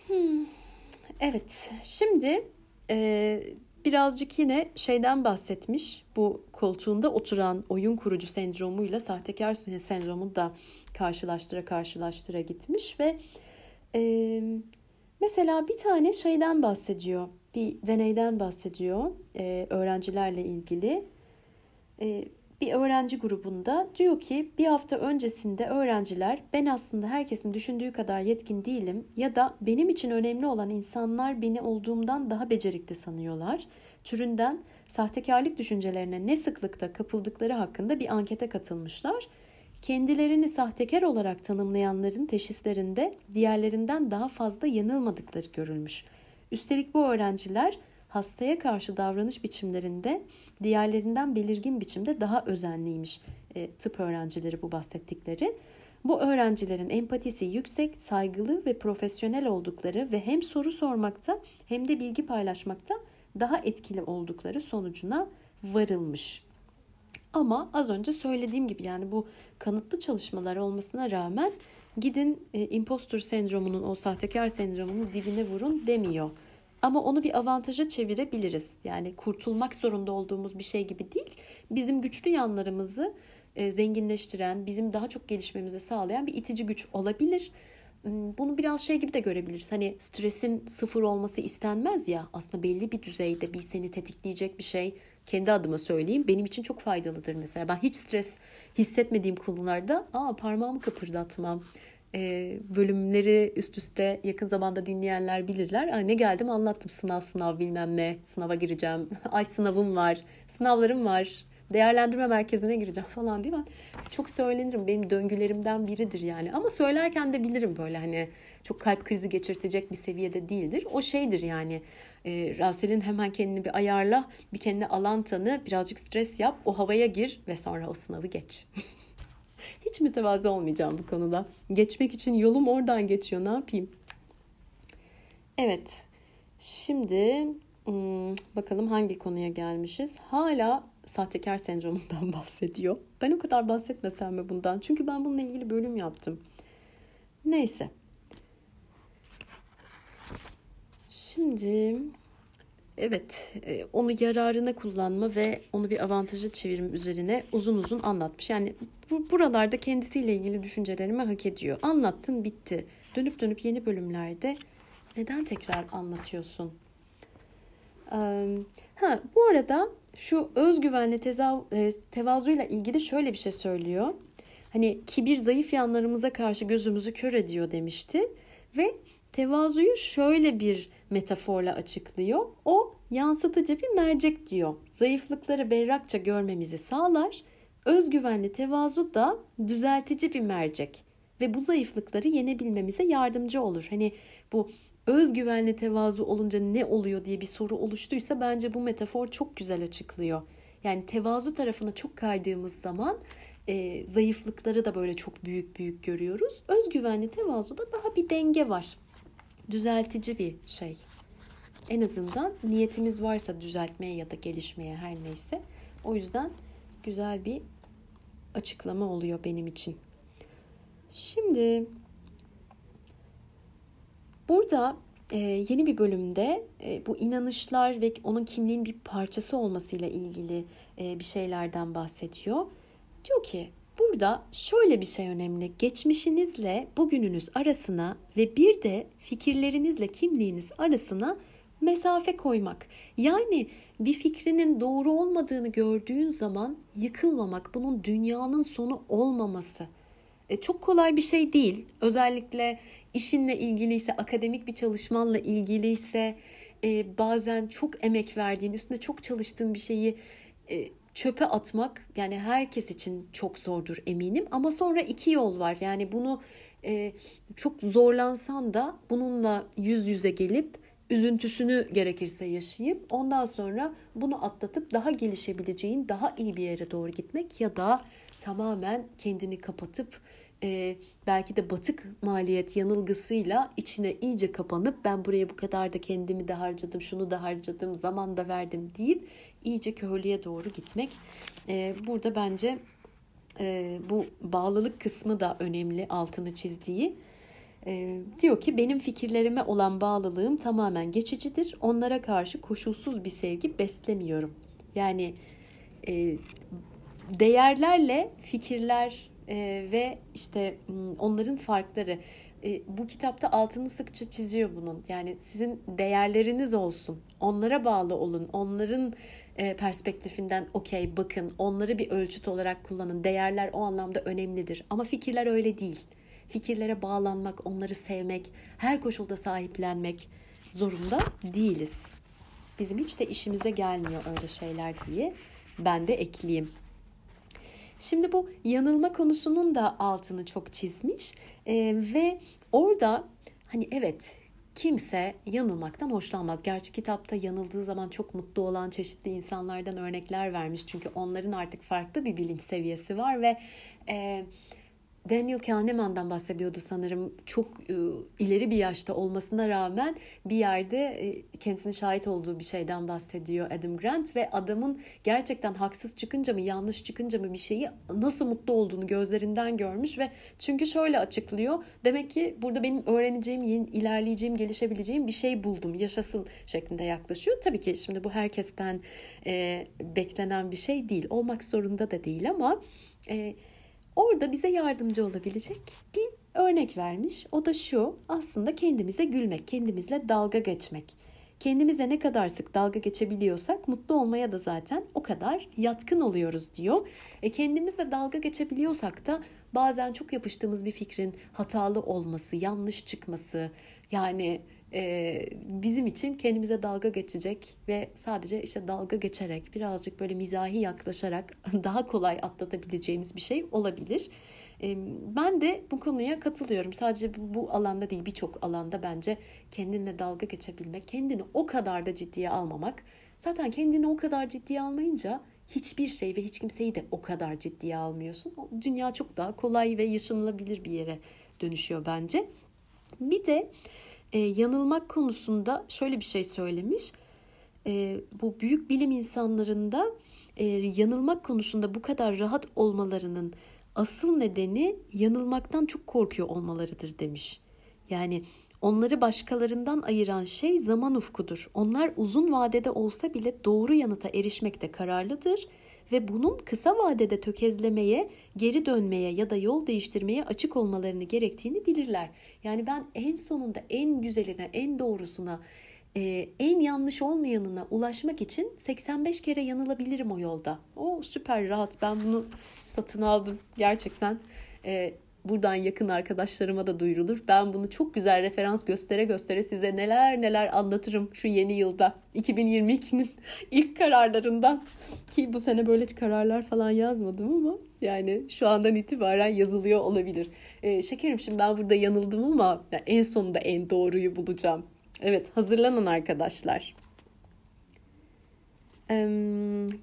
Speaker 1: Hmm. Evet, şimdi e, birazcık yine şeyden bahsetmiş. Bu koltuğunda oturan oyun kurucu sendromuyla sahtekar sendromu da karşılaştıra karşılaştıra gitmiş ve e, mesela bir tane şeyden bahsediyor. Bir deneyden bahsediyor e, öğrencilerle ilgili. E, bir öğrenci grubunda diyor ki bir hafta öncesinde öğrenciler ben aslında herkesin düşündüğü kadar yetkin değilim ya da benim için önemli olan insanlar beni olduğumdan daha becerikli sanıyorlar. Türünden sahtekarlık düşüncelerine ne sıklıkta kapıldıkları hakkında bir ankete katılmışlar. Kendilerini sahtekar olarak tanımlayanların teşhislerinde diğerlerinden daha fazla yanılmadıkları görülmüş. Üstelik bu öğrenciler hastaya karşı davranış biçimlerinde diğerlerinden belirgin biçimde daha özenliymiş e, tıp öğrencileri bu bahsettikleri. Bu öğrencilerin empatisi yüksek, saygılı ve profesyonel oldukları ve hem soru sormakta hem de bilgi paylaşmakta daha etkili oldukları sonucuna varılmış. Ama az önce söylediğim gibi yani bu kanıtlı çalışmalar olmasına rağmen gidin e, impostor sendromunun o sahtekar sendromunun dibine vurun demiyor. Ama onu bir avantaja çevirebiliriz. Yani kurtulmak zorunda olduğumuz bir şey gibi değil. Bizim güçlü yanlarımızı e, zenginleştiren, bizim daha çok gelişmemizi sağlayan bir itici güç olabilir. Hmm, bunu biraz şey gibi de görebiliriz. Hani stresin sıfır olması istenmez ya. Aslında belli bir düzeyde bir seni tetikleyecek bir şey kendi adıma söyleyeyim benim için çok faydalıdır mesela. Ben hiç stres hissetmediğim konularda aa parmağımı kıpırdatmam. Ee, bölümleri üst üste yakın zamanda dinleyenler bilirler. Aa, ne geldim anlattım sınav sınav bilmem ne sınava gireceğim. Ay sınavım var sınavlarım var değerlendirme merkezine gireceğim falan değil mi? Çok söylenirim. Benim döngülerimden biridir yani. Ama söylerken de bilirim böyle hani çok kalp krizi geçirtecek bir seviyede değildir. O şeydir yani. E, Rasel'in hemen kendini bir ayarla, bir kendine alan tanı, birazcık stres yap, o havaya gir ve sonra o sınavı geç. Hiç mütevazı olmayacağım bu konuda. Geçmek için yolum oradan geçiyor. Ne yapayım? Evet. Şimdi hmm, bakalım hangi konuya gelmişiz. Hala sahtekar sendromundan bahsediyor. Ben o kadar bahsetmesem mi bundan? Çünkü ben bununla ilgili bölüm yaptım. Neyse. Şimdi evet e, onu yararına kullanma ve onu bir avantaja çevirme üzerine uzun uzun anlatmış. Yani bu, buralarda kendisiyle ilgili düşüncelerimi hak ediyor. Anlattım bitti. Dönüp dönüp yeni bölümlerde neden tekrar anlatıyorsun? Ha, bu arada şu özgüvenle tezav, e, tevazuyla ilgili şöyle bir şey söylüyor. Hani kibir zayıf yanlarımıza karşı gözümüzü kör ediyor demişti. Ve tevazuyu şöyle bir metaforla açıklıyor. O yansıtıcı bir mercek diyor. Zayıflıkları berrakça görmemizi sağlar. Özgüvenli tevazu da düzeltici bir mercek ve bu zayıflıkları yenebilmemize yardımcı olur. Hani bu özgüvenli tevazu olunca ne oluyor diye bir soru oluştuysa bence bu metafor çok güzel açıklıyor. Yani tevazu tarafına çok kaydığımız zaman e, zayıflıkları da böyle çok büyük büyük görüyoruz. Özgüvenli tevazuda daha bir denge var. Düzeltici bir şey. En azından niyetimiz varsa düzeltmeye ya da gelişmeye her neyse. O yüzden güzel bir açıklama oluyor benim için. Şimdi Burada e, yeni bir bölümde e, bu inanışlar ve onun kimliğin bir parçası olmasıyla ilgili e, bir şeylerden bahsediyor. Diyor ki burada şöyle bir şey önemli. Geçmişinizle bugününüz arasına ve bir de fikirlerinizle kimliğiniz arasına mesafe koymak. Yani bir fikrinin doğru olmadığını gördüğün zaman yıkılmamak, bunun dünyanın sonu olmaması. E, çok kolay bir şey değil. Özellikle işinle ilgiliyse, akademik bir çalışmanla ilgiliyse, e, bazen çok emek verdiğin, üstünde çok çalıştığın bir şeyi e, çöpe atmak yani herkes için çok zordur eminim. Ama sonra iki yol var. Yani bunu e, çok zorlansan da bununla yüz yüze gelip üzüntüsünü gerekirse yaşayıp ondan sonra bunu atlatıp daha gelişebileceğin daha iyi bir yere doğru gitmek ya da tamamen kendini kapatıp e, belki de batık maliyet yanılgısıyla içine iyice kapanıp ben buraya bu kadar da kendimi de harcadım, şunu da harcadım, zaman da verdim deyip iyice körlüğe doğru gitmek. E, burada bence e, bu bağlılık kısmı da önemli altını çizdiği. E, diyor ki benim fikirlerime olan bağlılığım tamamen geçicidir. Onlara karşı koşulsuz bir sevgi beslemiyorum. Yani e, değerlerle fikirler e, ve işte onların farkları. Bu kitapta altını sıkça çiziyor bunun. Yani sizin değerleriniz olsun. Onlara bağlı olun. Onların perspektifinden okey bakın. Onları bir ölçüt olarak kullanın. Değerler o anlamda önemlidir. Ama fikirler öyle değil. Fikirlere bağlanmak, onları sevmek, her koşulda sahiplenmek zorunda değiliz. Bizim hiç de işimize gelmiyor öyle şeyler diye ben de ekleyeyim. Şimdi bu yanılma konusunun da altını çok çizmiş e, ve orada hani evet kimse yanılmaktan hoşlanmaz. Gerçi kitapta yanıldığı zaman çok mutlu olan çeşitli insanlardan örnekler vermiş. Çünkü onların artık farklı bir bilinç seviyesi var ve e, Daniel Kahneman'dan bahsediyordu sanırım. Çok e, ileri bir yaşta olmasına rağmen bir yerde e, kendisine şahit olduğu bir şeyden bahsediyor Adam Grant ve adamın gerçekten haksız çıkınca mı yanlış çıkınca mı bir şeyi nasıl mutlu olduğunu gözlerinden görmüş ve çünkü şöyle açıklıyor. Demek ki burada benim öğreneceğim, yeni, ilerleyeceğim, gelişebileceğim bir şey buldum. Yaşasın şeklinde yaklaşıyor. Tabii ki şimdi bu herkesten e, beklenen bir şey değil. Olmak zorunda da değil ama e, Orada bize yardımcı olabilecek bir örnek vermiş. O da şu aslında kendimize gülmek, kendimizle dalga geçmek. kendimize ne kadar sık dalga geçebiliyorsak mutlu olmaya da zaten o kadar yatkın oluyoruz diyor. E kendimizle dalga geçebiliyorsak da bazen çok yapıştığımız bir fikrin hatalı olması, yanlış çıkması yani e, bizim için kendimize dalga geçecek ve sadece işte dalga geçerek birazcık böyle mizahi yaklaşarak daha kolay atlatabileceğimiz bir şey olabilir. E, ben de bu konuya katılıyorum. Sadece bu, bu alanda değil birçok alanda bence kendinle dalga geçebilmek, kendini o kadar da ciddiye almamak. Zaten kendini o kadar ciddiye almayınca hiçbir şey ve hiç kimseyi de o kadar ciddiye almıyorsun. Dünya çok daha kolay ve yaşanılabilir bir yere dönüşüyor bence. Bir de e, yanılmak konusunda şöyle bir şey söylemiş. E, bu büyük bilim insanlarında e, yanılmak konusunda bu kadar rahat olmalarının asıl nedeni yanılmaktan çok korkuyor olmalarıdır demiş. Yani onları başkalarından ayıran şey zaman ufkudur. Onlar uzun vadede olsa bile doğru yanıta erişmekte kararlıdır ve bunun kısa vadede tökezlemeye, geri dönmeye ya da yol değiştirmeye açık olmalarını gerektiğini bilirler. Yani ben en sonunda en güzeline, en doğrusuna, e, en yanlış olmayanına ulaşmak için 85 kere yanılabilirim o yolda. O süper rahat. Ben bunu satın aldım gerçekten. E, buradan yakın arkadaşlarıma da duyurulur. Ben bunu çok güzel referans göstere göstere size neler neler anlatırım şu yeni yılda. 2022'nin ilk kararlarından ki bu sene böyle kararlar falan yazmadım ama yani şu andan itibaren yazılıyor olabilir. Ee, şekerim şimdi ben burada yanıldım ama en sonunda en doğruyu bulacağım. Evet hazırlanın arkadaşlar.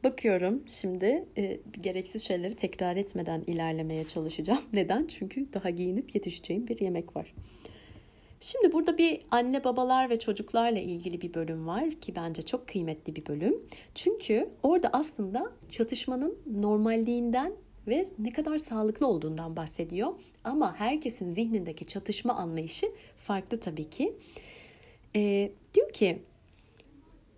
Speaker 1: Bakıyorum şimdi e, gereksiz şeyleri tekrar etmeden ilerlemeye çalışacağım. Neden? Çünkü daha giyinip yetişeceğim bir yemek var. Şimdi burada bir anne babalar ve çocuklarla ilgili bir bölüm var ki bence çok kıymetli bir bölüm. Çünkü orada aslında çatışmanın normalliğinden ve ne kadar sağlıklı olduğundan bahsediyor. Ama herkesin zihnindeki çatışma anlayışı farklı tabii ki. E, diyor ki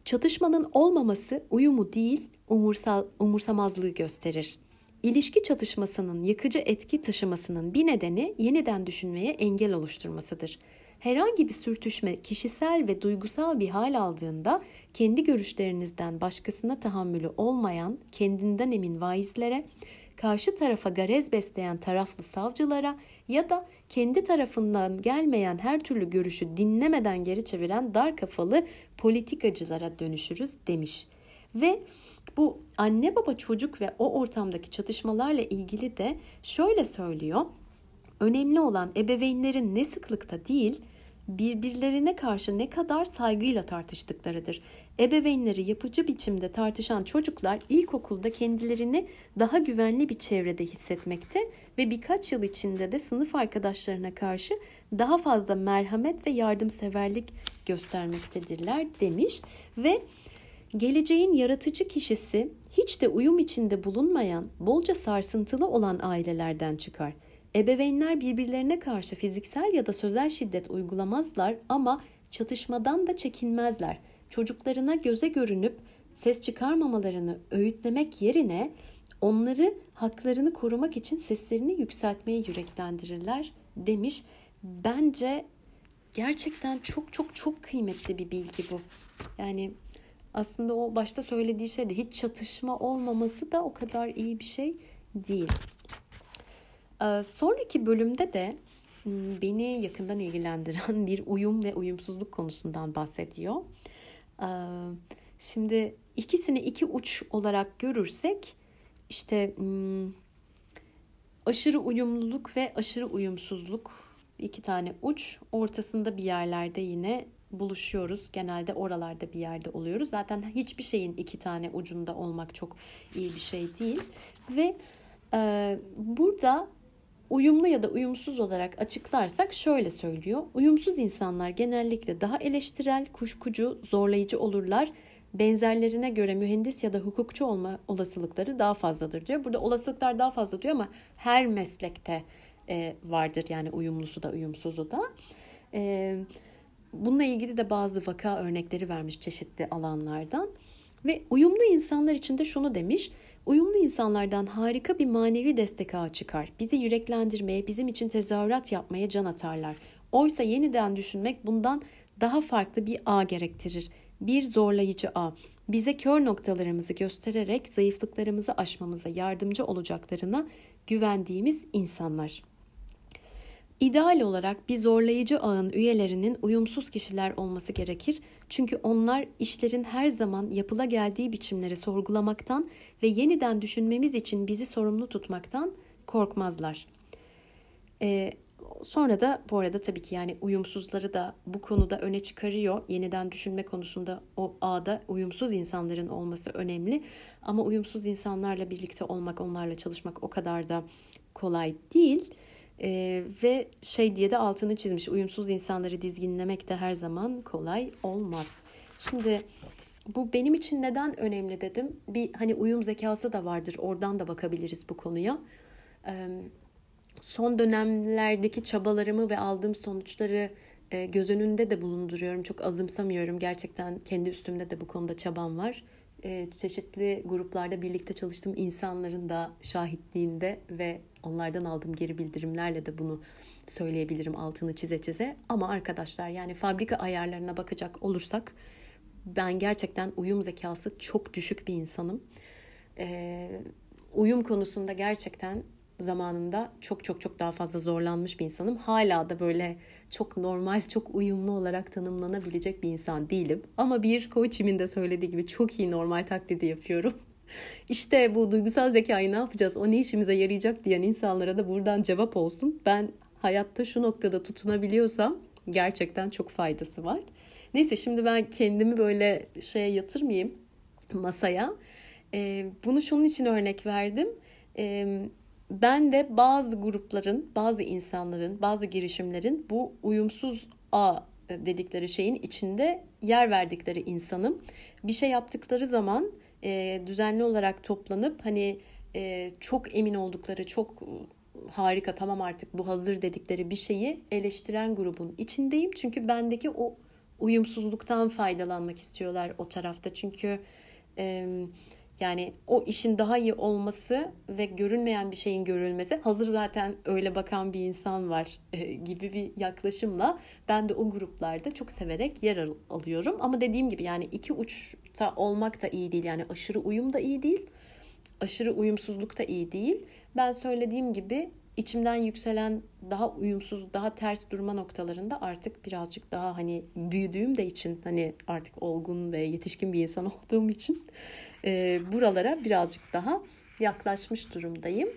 Speaker 1: Çatışmanın olmaması uyumu değil, umursal, umursamazlığı gösterir. İlişki çatışmasının yıkıcı etki taşımasının bir nedeni yeniden düşünmeye engel oluşturmasıdır. Herhangi bir sürtüşme kişisel ve duygusal bir hal aldığında kendi görüşlerinizden başkasına tahammülü olmayan kendinden emin vaizlere, karşı tarafa garez besleyen taraflı savcılara ya da kendi tarafından gelmeyen her türlü görüşü dinlemeden geri çeviren dar kafalı politikacılara dönüşürüz demiş. Ve bu anne baba çocuk ve o ortamdaki çatışmalarla ilgili de şöyle söylüyor. Önemli olan ebeveynlerin ne sıklıkta değil, birbirlerine karşı ne kadar saygıyla tartıştıklarıdır. Ebeveynleri yapıcı biçimde tartışan çocuklar ilkokulda kendilerini daha güvenli bir çevrede hissetmekte ve birkaç yıl içinde de sınıf arkadaşlarına karşı daha fazla merhamet ve yardımseverlik göstermektedirler demiş ve geleceğin yaratıcı kişisi hiç de uyum içinde bulunmayan, bolca sarsıntılı olan ailelerden çıkar. Ebeveynler birbirlerine karşı fiziksel ya da sözel şiddet uygulamazlar ama çatışmadan da çekinmezler. Çocuklarına göze görünüp ses çıkarmamalarını öğütlemek yerine onları haklarını korumak için seslerini yükseltmeye yüreklendirirler demiş. Bence gerçekten çok çok çok kıymetli bir bilgi bu. Yani aslında o başta söylediği şey de hiç çatışma olmaması da o kadar iyi bir şey değil. Ee, sonraki bölümde de hmm, beni yakından ilgilendiren bir uyum ve uyumsuzluk konusundan bahsediyor. Ee, şimdi ikisini iki uç olarak görürsek işte hmm, aşırı uyumluluk ve aşırı uyumsuzluk iki tane uç ortasında bir yerlerde yine buluşuyoruz. Genelde oralarda bir yerde oluyoruz. Zaten hiçbir şeyin iki tane ucunda olmak çok iyi bir şey değil. Ve e, burada uyumlu ya da uyumsuz olarak açıklarsak şöyle söylüyor. Uyumsuz insanlar genellikle daha eleştirel, kuşkucu, zorlayıcı olurlar. Benzerlerine göre mühendis ya da hukukçu olma olasılıkları daha fazladır diyor. Burada olasılıklar daha fazla diyor ama her meslekte e, vardır yani uyumlusu da uyumsuzu da. E, bununla ilgili de bazı vaka örnekleri vermiş çeşitli alanlardan. Ve uyumlu insanlar için de şunu demiş. Uyumlu insanlardan harika bir manevi destek ağı çıkar. Bizi yüreklendirmeye, bizim için tezahürat yapmaya can atarlar. Oysa yeniden düşünmek bundan daha farklı bir ağ gerektirir. bir zorlayıcı ağ. Bize kör noktalarımızı göstererek zayıflıklarımızı aşmamıza yardımcı olacaklarına güvendiğimiz insanlar. İdeal olarak bir zorlayıcı ağın üyelerinin uyumsuz kişiler olması gerekir. Çünkü onlar işlerin her zaman yapıla geldiği biçimleri sorgulamaktan ve yeniden düşünmemiz için bizi sorumlu tutmaktan korkmazlar. Ee, sonra da bu arada tabii ki yani uyumsuzları da bu konuda öne çıkarıyor. Yeniden düşünme konusunda o ağda uyumsuz insanların olması önemli. Ama uyumsuz insanlarla birlikte olmak, onlarla çalışmak o kadar da kolay değil. Ee, ve şey diye de altını çizmiş uyumsuz insanları dizginlemek de her zaman kolay olmaz. Şimdi bu benim için neden önemli dedim. Bir hani uyum zekası da vardır. Oradan da bakabiliriz bu konuya. Ee, son dönemlerdeki çabalarımı ve aldığım sonuçları e, göz önünde de bulunduruyorum. Çok azımsamıyorum. Gerçekten kendi üstümde de bu konuda çabam var. E, çeşitli gruplarda birlikte çalıştığım insanların da şahitliğinde ve onlardan aldığım geri bildirimlerle de bunu söyleyebilirim altını çize çize. Ama arkadaşlar yani fabrika ayarlarına bakacak olursak ben gerçekten uyum zekası çok düşük bir insanım. E, uyum konusunda gerçekten zamanında çok çok çok daha fazla zorlanmış bir insanım. Hala da böyle çok normal, çok uyumlu olarak tanımlanabilecek bir insan değilim. Ama bir coachimin de söylediği gibi çok iyi normal taklidi yapıyorum. İşte bu duygusal zekayı ne yapacağız, o ne işimize yarayacak diyen insanlara da buradan cevap olsun. Ben hayatta şu noktada tutunabiliyorsam gerçekten çok faydası var. Neyse şimdi ben kendimi böyle şeye yatırmayayım masaya. Ee, bunu şunun için örnek verdim. Ee, ben de bazı grupların, bazı insanların, bazı girişimlerin bu uyumsuz a dedikleri şeyin içinde yer verdikleri insanım. Bir şey yaptıkları zaman e, düzenli olarak toplanıp hani e, çok emin oldukları, çok harika tamam artık bu hazır dedikleri bir şeyi eleştiren grubun içindeyim. Çünkü bendeki o uyumsuzluktan faydalanmak istiyorlar o tarafta. Çünkü e, yani o işin daha iyi olması ve görünmeyen bir şeyin görülmesi hazır zaten öyle bakan bir insan var e, gibi bir yaklaşımla ben de o gruplarda çok severek yer alıyorum. Ama dediğim gibi yani iki uçta olmak da iyi değil. Yani aşırı uyum da iyi değil. Aşırı uyumsuzluk da iyi değil. Ben söylediğim gibi içimden yükselen daha uyumsuz, daha ters durma noktalarında artık birazcık daha hani büyüdüğüm de için hani artık olgun ve yetişkin bir insan olduğum için e, buralara birazcık daha yaklaşmış durumdayım.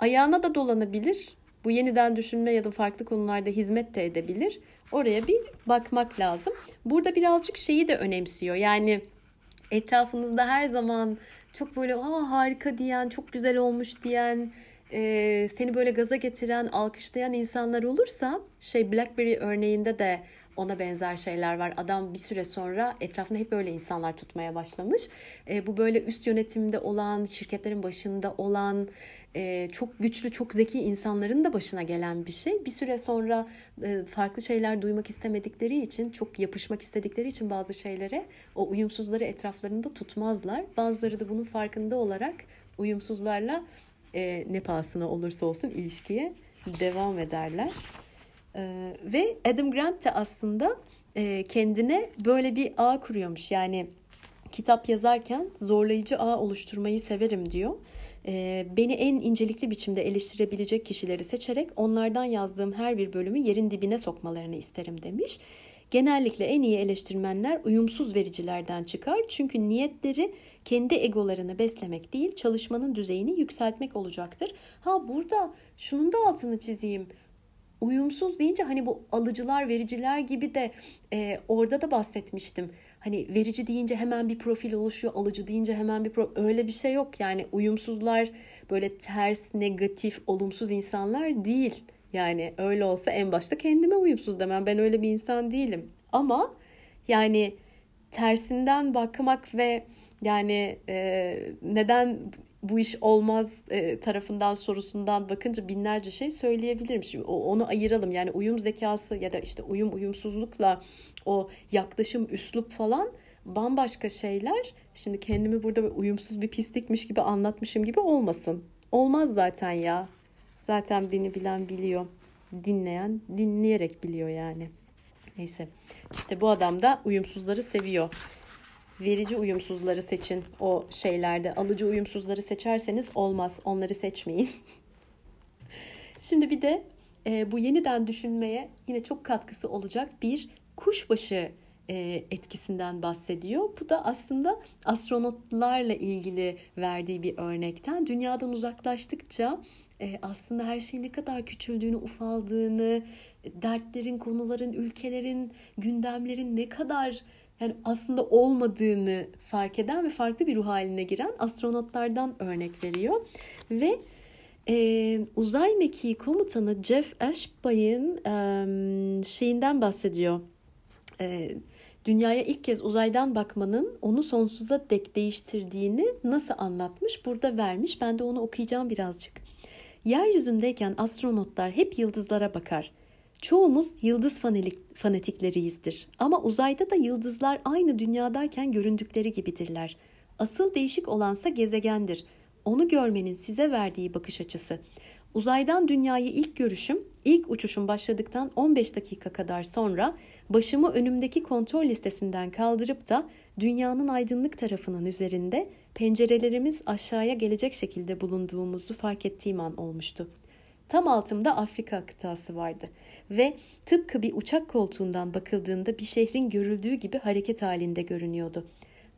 Speaker 1: Ayağına da dolanabilir. Bu yeniden düşünme ya da farklı konularda hizmet de edebilir. Oraya bir bakmak lazım. Burada birazcık şeyi de önemsiyor. Yani etrafınızda her zaman çok böyle Aa, harika diyen, çok güzel olmuş diyen, e, seni böyle gaza getiren, alkışlayan insanlar olursa şey BlackBerry örneğinde de ona benzer şeyler var. Adam bir süre sonra etrafında hep böyle insanlar tutmaya başlamış. E, bu böyle üst yönetimde olan, şirketlerin başında olan, e, çok güçlü, çok zeki insanların da başına gelen bir şey. Bir süre sonra e, farklı şeyler duymak istemedikleri için, çok yapışmak istedikleri için bazı şeylere o uyumsuzları etraflarında tutmazlar. Bazıları da bunun farkında olarak uyumsuzlarla e, ne pahasına olursa olsun ilişkiye devam ederler. E, ve Adam Grant de aslında e, kendine böyle bir ağ kuruyormuş. Yani kitap yazarken zorlayıcı ağ oluşturmayı severim diyor. E, beni en incelikli biçimde eleştirebilecek kişileri seçerek onlardan yazdığım her bir bölümü yerin dibine sokmalarını isterim demiş. Genellikle en iyi eleştirmenler uyumsuz vericilerden çıkar. Çünkü niyetleri kendi egolarını beslemek değil, çalışmanın düzeyini yükseltmek olacaktır. Ha burada şunun da altını çizeyim. Uyumsuz deyince hani bu alıcılar, vericiler gibi de e, orada da bahsetmiştim. Hani verici deyince hemen bir profil oluşuyor, alıcı deyince hemen bir profil. Öyle bir şey yok. Yani uyumsuzlar böyle ters, negatif, olumsuz insanlar değil. Yani öyle olsa en başta kendime uyumsuz demem. Ben öyle bir insan değilim. Ama yani tersinden bakmak ve yani e, neden bu iş olmaz e, tarafından sorusundan bakınca binlerce şey söyleyebilirim. Şimdi onu ayıralım. Yani uyum zekası ya da işte uyum uyumsuzlukla o yaklaşım üslup falan bambaşka şeyler. Şimdi kendimi burada uyumsuz bir pislikmiş gibi anlatmışım gibi olmasın. Olmaz zaten ya. Zaten beni bilen biliyor. Dinleyen dinleyerek biliyor yani. Neyse. İşte bu adam da uyumsuzları seviyor. Verici uyumsuzları seçin o şeylerde. Alıcı uyumsuzları seçerseniz olmaz. Onları seçmeyin. Şimdi bir de e, bu yeniden düşünmeye yine çok katkısı olacak bir kuşbaşı e, etkisinden bahsediyor. Bu da aslında astronotlarla ilgili verdiği bir örnekten. Dünyadan uzaklaştıkça e, aslında her şeyin ne kadar küçüldüğünü, ufaldığını, dertlerin, konuların, ülkelerin, gündemlerin ne kadar yani aslında olmadığını fark eden ve farklı bir ruh haline giren astronotlardan örnek veriyor. Ve e, uzay mekiği komutanı Jeff Ashby'ın e, şeyinden bahsediyor. E, dünyaya ilk kez uzaydan bakmanın onu sonsuza dek değiştirdiğini nasıl anlatmış burada vermiş. Ben de onu okuyacağım birazcık. Yeryüzündeyken astronotlar hep yıldızlara bakar. Çoğumuz yıldız fanatikleriizdir ama uzayda da yıldızlar aynı dünyadayken göründükleri gibidirler. Asıl değişik olansa gezegendir. Onu görmenin size verdiği bakış açısı. Uzaydan dünyayı ilk görüşüm, ilk uçuşum başladıktan 15 dakika kadar sonra başımı önümdeki kontrol listesinden kaldırıp da dünyanın aydınlık tarafının üzerinde pencerelerimiz aşağıya gelecek şekilde bulunduğumuzu fark ettiğim an olmuştu. Tam altımda Afrika kıtası vardı ve tıpkı bir uçak koltuğundan bakıldığında bir şehrin görüldüğü gibi hareket halinde görünüyordu.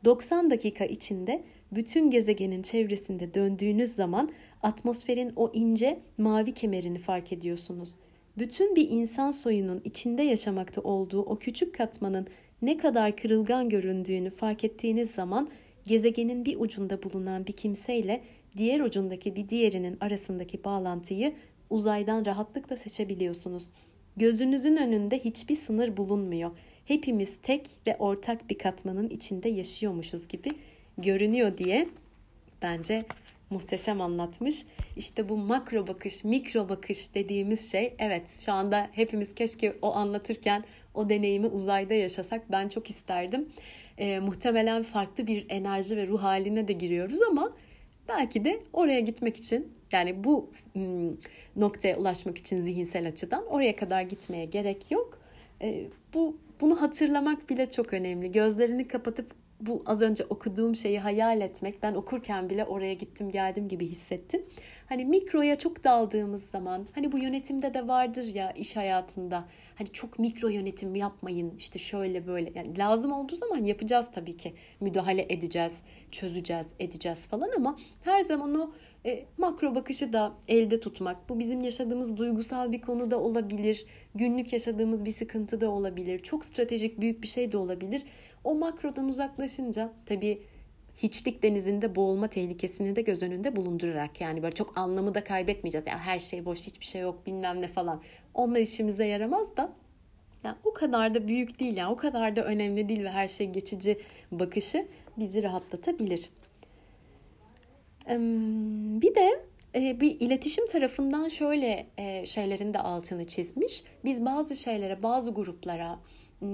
Speaker 1: 90 dakika içinde bütün gezegenin çevresinde döndüğünüz zaman atmosferin o ince mavi kemerini fark ediyorsunuz. Bütün bir insan soyunun içinde yaşamakta olduğu o küçük katmanın ne kadar kırılgan göründüğünü fark ettiğiniz zaman gezegenin bir ucunda bulunan bir kimseyle diğer ucundaki bir diğerinin arasındaki bağlantıyı uzaydan rahatlıkla seçebiliyorsunuz. Gözünüzün önünde hiçbir sınır bulunmuyor. Hepimiz tek ve ortak bir katmanın içinde yaşıyormuşuz gibi görünüyor diye bence muhteşem anlatmış. İşte bu makro bakış, mikro bakış dediğimiz şey evet şu anda hepimiz keşke o anlatırken o deneyimi uzayda yaşasak ben çok isterdim. E, muhtemelen farklı bir enerji ve ruh haline de giriyoruz ama belki de oraya gitmek için yani bu noktaya ulaşmak için zihinsel açıdan oraya kadar gitmeye gerek yok. E, bu bunu hatırlamak bile çok önemli. Gözlerini kapatıp bu az önce okuduğum şeyi hayal etmek ben okurken bile oraya gittim geldim gibi hissettim. Hani mikroya çok daldığımız zaman hani bu yönetimde de vardır ya iş hayatında hani çok mikro yönetim yapmayın işte şöyle böyle yani lazım olduğu zaman yapacağız tabii ki müdahale edeceğiz çözeceğiz edeceğiz falan ama her zaman o e, makro bakışı da elde tutmak. Bu bizim yaşadığımız duygusal bir konu da olabilir. Günlük yaşadığımız bir sıkıntı da olabilir. Çok stratejik büyük bir şey de olabilir. O makrodan uzaklaşınca tabii hiçlik denizinde boğulma tehlikesini de göz önünde bulundurarak yani böyle çok anlamı da kaybetmeyeceğiz. Yani her şey boş, hiçbir şey yok bilmem ne falan. Onlar işimize yaramaz da yani o kadar da büyük değil yani o kadar da önemli değil ve her şey geçici bakışı bizi rahatlatabilir. Bir de e, bir iletişim tarafından şöyle e, şeylerin de altını çizmiş. Biz bazı şeylere, bazı gruplara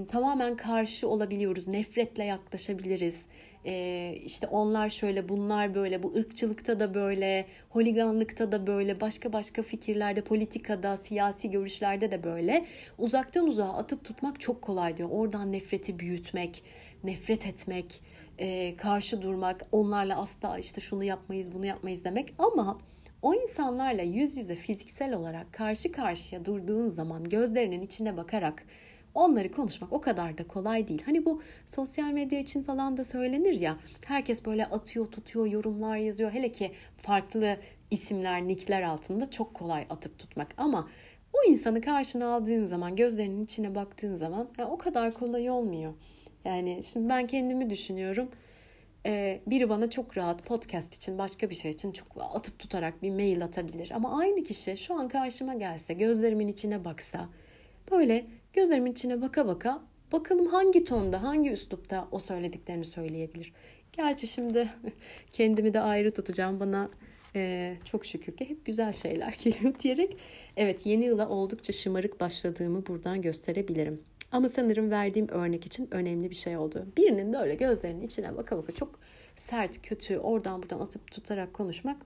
Speaker 1: tamamen karşı olabiliyoruz. Nefretle yaklaşabiliriz. Ee, işte onlar şöyle, bunlar böyle, bu ırkçılıkta da böyle, holiganlıkta da böyle, başka başka fikirlerde, politikada, siyasi görüşlerde de böyle. Uzaktan uzağa atıp tutmak çok kolay diyor. Oradan nefreti büyütmek, nefret etmek, e, karşı durmak, onlarla asla işte şunu yapmayız, bunu yapmayız demek. Ama o insanlarla yüz yüze fiziksel olarak karşı karşıya durduğun zaman gözlerinin içine bakarak onları konuşmak o kadar da kolay değil. Hani bu sosyal medya için falan da söylenir ya. Herkes böyle atıyor, tutuyor, yorumlar yazıyor. Hele ki farklı isimler, nickler altında çok kolay atıp tutmak. Ama o insanı karşına aldığın zaman, gözlerinin içine baktığın zaman yani o kadar kolay olmuyor. Yani şimdi ben kendimi düşünüyorum. Ee, biri bana çok rahat podcast için başka bir şey için çok atıp tutarak bir mail atabilir. Ama aynı kişi şu an karşıma gelse, gözlerimin içine baksa, böyle gözlerimin içine baka baka bakalım hangi tonda, hangi üslupta o söylediklerini söyleyebilir. Gerçi şimdi kendimi de ayrı tutacağım. Bana e, çok şükür ki hep güzel şeyler geliyor diyerek evet yeni yıla oldukça şımarık başladığımı buradan gösterebilirim. Ama sanırım verdiğim örnek için önemli bir şey oldu. Birinin de öyle gözlerinin içine baka baka çok sert, kötü, oradan buradan atıp tutarak konuşmak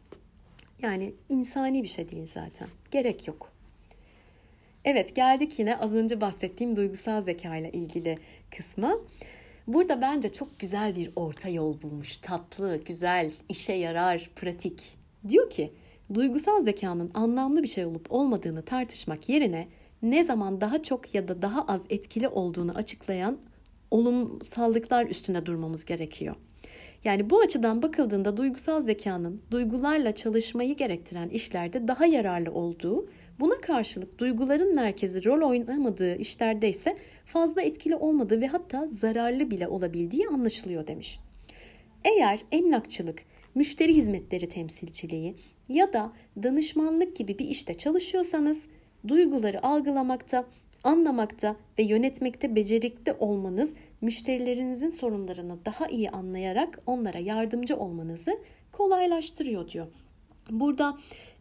Speaker 1: yani insani bir şey değil zaten. Gerek yok. Evet geldik yine az önce bahsettiğim duygusal zeka ile ilgili kısma. Burada bence çok güzel bir orta yol bulmuş. Tatlı, güzel, işe yarar, pratik. Diyor ki, duygusal zekanın anlamlı bir şey olup olmadığını tartışmak yerine ne zaman daha çok ya da daha az etkili olduğunu açıklayan olumsallıklar üstünde durmamız gerekiyor. Yani bu açıdan bakıldığında duygusal zekanın duygularla çalışmayı gerektiren işlerde daha yararlı olduğu, buna karşılık duyguların merkezi rol oynamadığı işlerde ise fazla etkili olmadığı ve hatta zararlı bile olabildiği anlaşılıyor demiş. Eğer emlakçılık, müşteri hizmetleri temsilciliği ya da danışmanlık gibi bir işte çalışıyorsanız duyguları algılamakta, anlamakta ve yönetmekte becerikli olmanız müşterilerinizin sorunlarını daha iyi anlayarak onlara yardımcı olmanızı kolaylaştırıyor diyor. Burada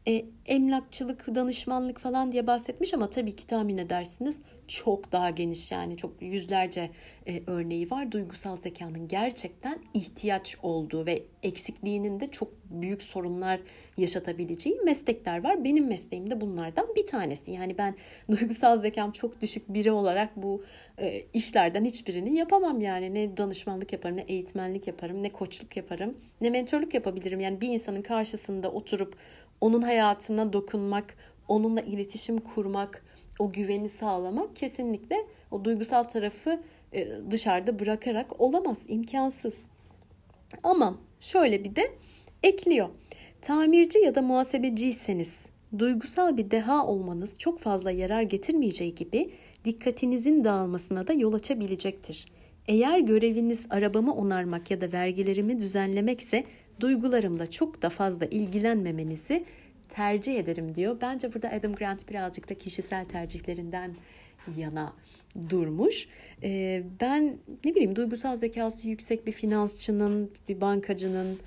Speaker 1: e, emlakçılık, danışmanlık falan diye bahsetmiş ama tabii ki tahmin edersiniz çok daha geniş yani çok yüzlerce e, örneği var. Duygusal zekanın gerçekten ihtiyaç olduğu ve eksikliğinin de çok büyük sorunlar yaşatabileceği meslekler var. Benim mesleğim de bunlardan bir tanesi. Yani ben duygusal zekam çok düşük biri olarak bu e, işlerden hiçbirini yapamam yani. Ne danışmanlık yaparım, ne eğitmenlik yaparım, ne koçluk yaparım, ne mentorluk yapabilirim. Yani bir insanın karşısında oturup onun hayatına dokunmak, onunla iletişim kurmak, o güveni sağlamak kesinlikle o duygusal tarafı e, dışarıda bırakarak olamaz, imkansız. Ama şöyle bir de ekliyor. Tamirci ya da muhasebeciyseniz duygusal bir deha olmanız çok fazla yarar getirmeyeceği gibi dikkatinizin dağılmasına da yol açabilecektir. Eğer göreviniz arabamı onarmak ya da vergilerimi düzenlemekse duygularımla çok da fazla ilgilenmemenizi tercih ederim diyor. Bence burada Adam Grant birazcık da kişisel tercihlerinden yana durmuş. Ee, ben ne bileyim duygusal zekası yüksek bir finansçının, bir bankacının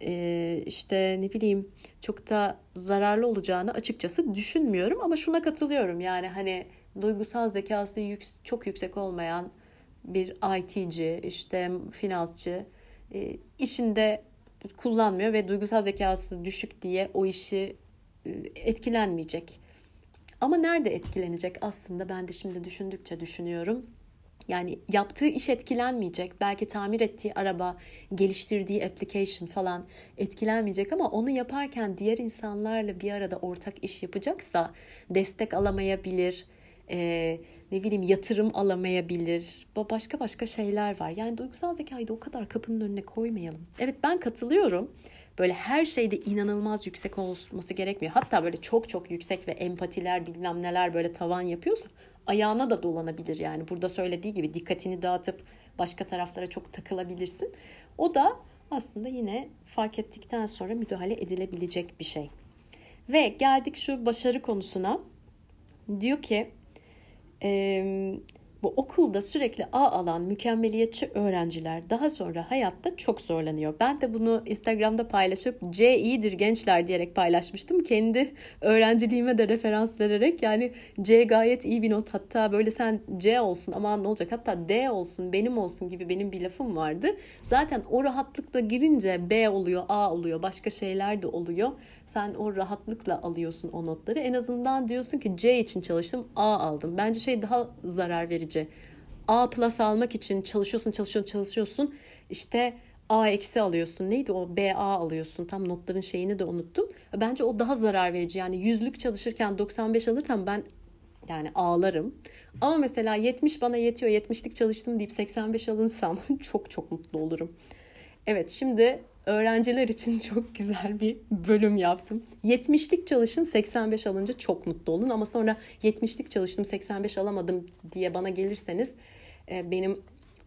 Speaker 1: e, işte ne bileyim çok da zararlı olacağını açıkçası düşünmüyorum ama şuna katılıyorum yani hani duygusal zekası yük, çok yüksek olmayan bir IT'ci işte finansçı e, işinde kullanmıyor ve duygusal zekası düşük diye o işi etkilenmeyecek. Ama nerede etkilenecek aslında ben de şimdi düşündükçe düşünüyorum. Yani yaptığı iş etkilenmeyecek. Belki tamir ettiği araba, geliştirdiği application falan etkilenmeyecek ama onu yaparken diğer insanlarla bir arada ortak iş yapacaksa destek alamayabilir, e, ne bileyim yatırım alamayabilir. Başka başka şeyler var. Yani duygusal zekayı da o kadar kapının önüne koymayalım. Evet ben katılıyorum. Böyle her şeyde inanılmaz yüksek olması gerekmiyor. Hatta böyle çok çok yüksek ve empatiler bilmem neler böyle tavan yapıyorsa ayağına da dolanabilir yani. Burada söylediği gibi dikkatini dağıtıp başka taraflara çok takılabilirsin. O da aslında yine fark ettikten sonra müdahale edilebilecek bir şey. Ve geldik şu başarı konusuna. Diyor ki bu okulda sürekli A alan mükemmeliyetçi öğrenciler daha sonra hayatta çok zorlanıyor. Ben de bunu Instagram'da paylaşıp C iyidir gençler diyerek paylaşmıştım. Kendi öğrenciliğime de referans vererek yani C gayet iyi bir not hatta böyle sen C olsun ama ne olacak hatta D olsun benim olsun gibi benim bir lafım vardı. Zaten o rahatlıkla girince B oluyor A oluyor başka şeyler de oluyor. Sen o rahatlıkla alıyorsun o notları. En azından diyorsun ki C için çalıştım A aldım. Bence şey daha zarar verici. A plus almak için çalışıyorsun çalışıyorsun çalışıyorsun. İşte A eksi alıyorsun. Neydi o? BA alıyorsun. Tam notların şeyini de unuttum. Bence o daha zarar verici. Yani yüzlük çalışırken 95 alırsam ben yani ağlarım. Ama mesela 70 bana yetiyor. 70'lik çalıştım deyip 85 alınsam çok çok mutlu olurum. Evet şimdi öğrenciler için çok güzel bir bölüm yaptım. 70'lik çalışın 85 alınca çok mutlu olun ama sonra 70'lik çalıştım 85 alamadım diye bana gelirseniz e, benim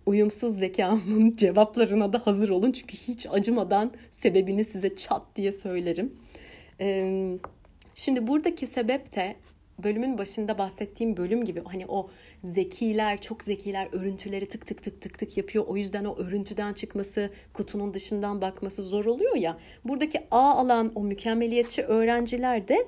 Speaker 1: uyumsuz zekamın cevaplarına da hazır olun. Çünkü hiç acımadan sebebini size çat diye söylerim. Şimdi buradaki sebep de bölümün başında bahsettiğim bölüm gibi hani o zekiler çok zekiler örüntüleri tık tık tık tık tık yapıyor. O yüzden o örüntüden çıkması, kutunun dışından bakması zor oluyor ya. Buradaki A alan o mükemmeliyetçi öğrenciler de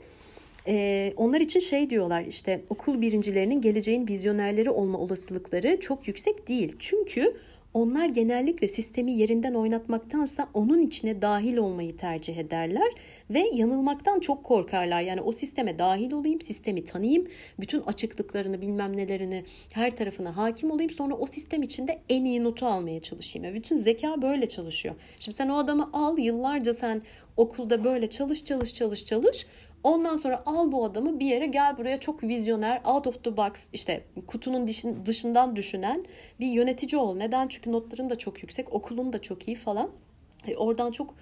Speaker 1: ee, onlar için şey diyorlar işte okul birincilerinin geleceğin vizyonerleri olma olasılıkları çok yüksek değil. Çünkü onlar genellikle sistemi yerinden oynatmaktansa onun içine dahil olmayı tercih ederler ve yanılmaktan çok korkarlar. Yani o sisteme dahil olayım, sistemi tanıyayım, bütün açıklıklarını, bilmem nelerini, her tarafına hakim olayım. Sonra o sistem içinde en iyi notu almaya çalışayım. Yani bütün zeka böyle çalışıyor. Şimdi sen o adamı al, yıllarca sen okulda böyle çalış, çalış, çalış, çalış. Ondan sonra al bu adamı bir yere gel buraya çok vizyoner, out of the box işte kutunun dışından düşünen bir yönetici ol. Neden? Çünkü notların da çok yüksek, okulun da çok iyi falan. E, oradan çok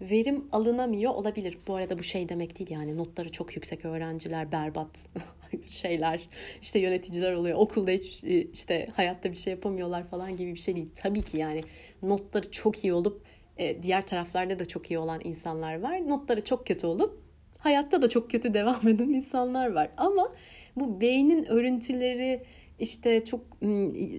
Speaker 1: verim alınamıyor olabilir. Bu arada bu şey demek değil yani notları çok yüksek öğrenciler berbat şeyler işte yöneticiler oluyor okulda hiç işte hayatta bir şey yapamıyorlar falan gibi bir şey değil. Tabii ki yani notları çok iyi olup e, diğer taraflarda da çok iyi olan insanlar var. Notları çok kötü olup hayatta da çok kötü devam eden insanlar var. Ama bu beynin örüntüleri işte çok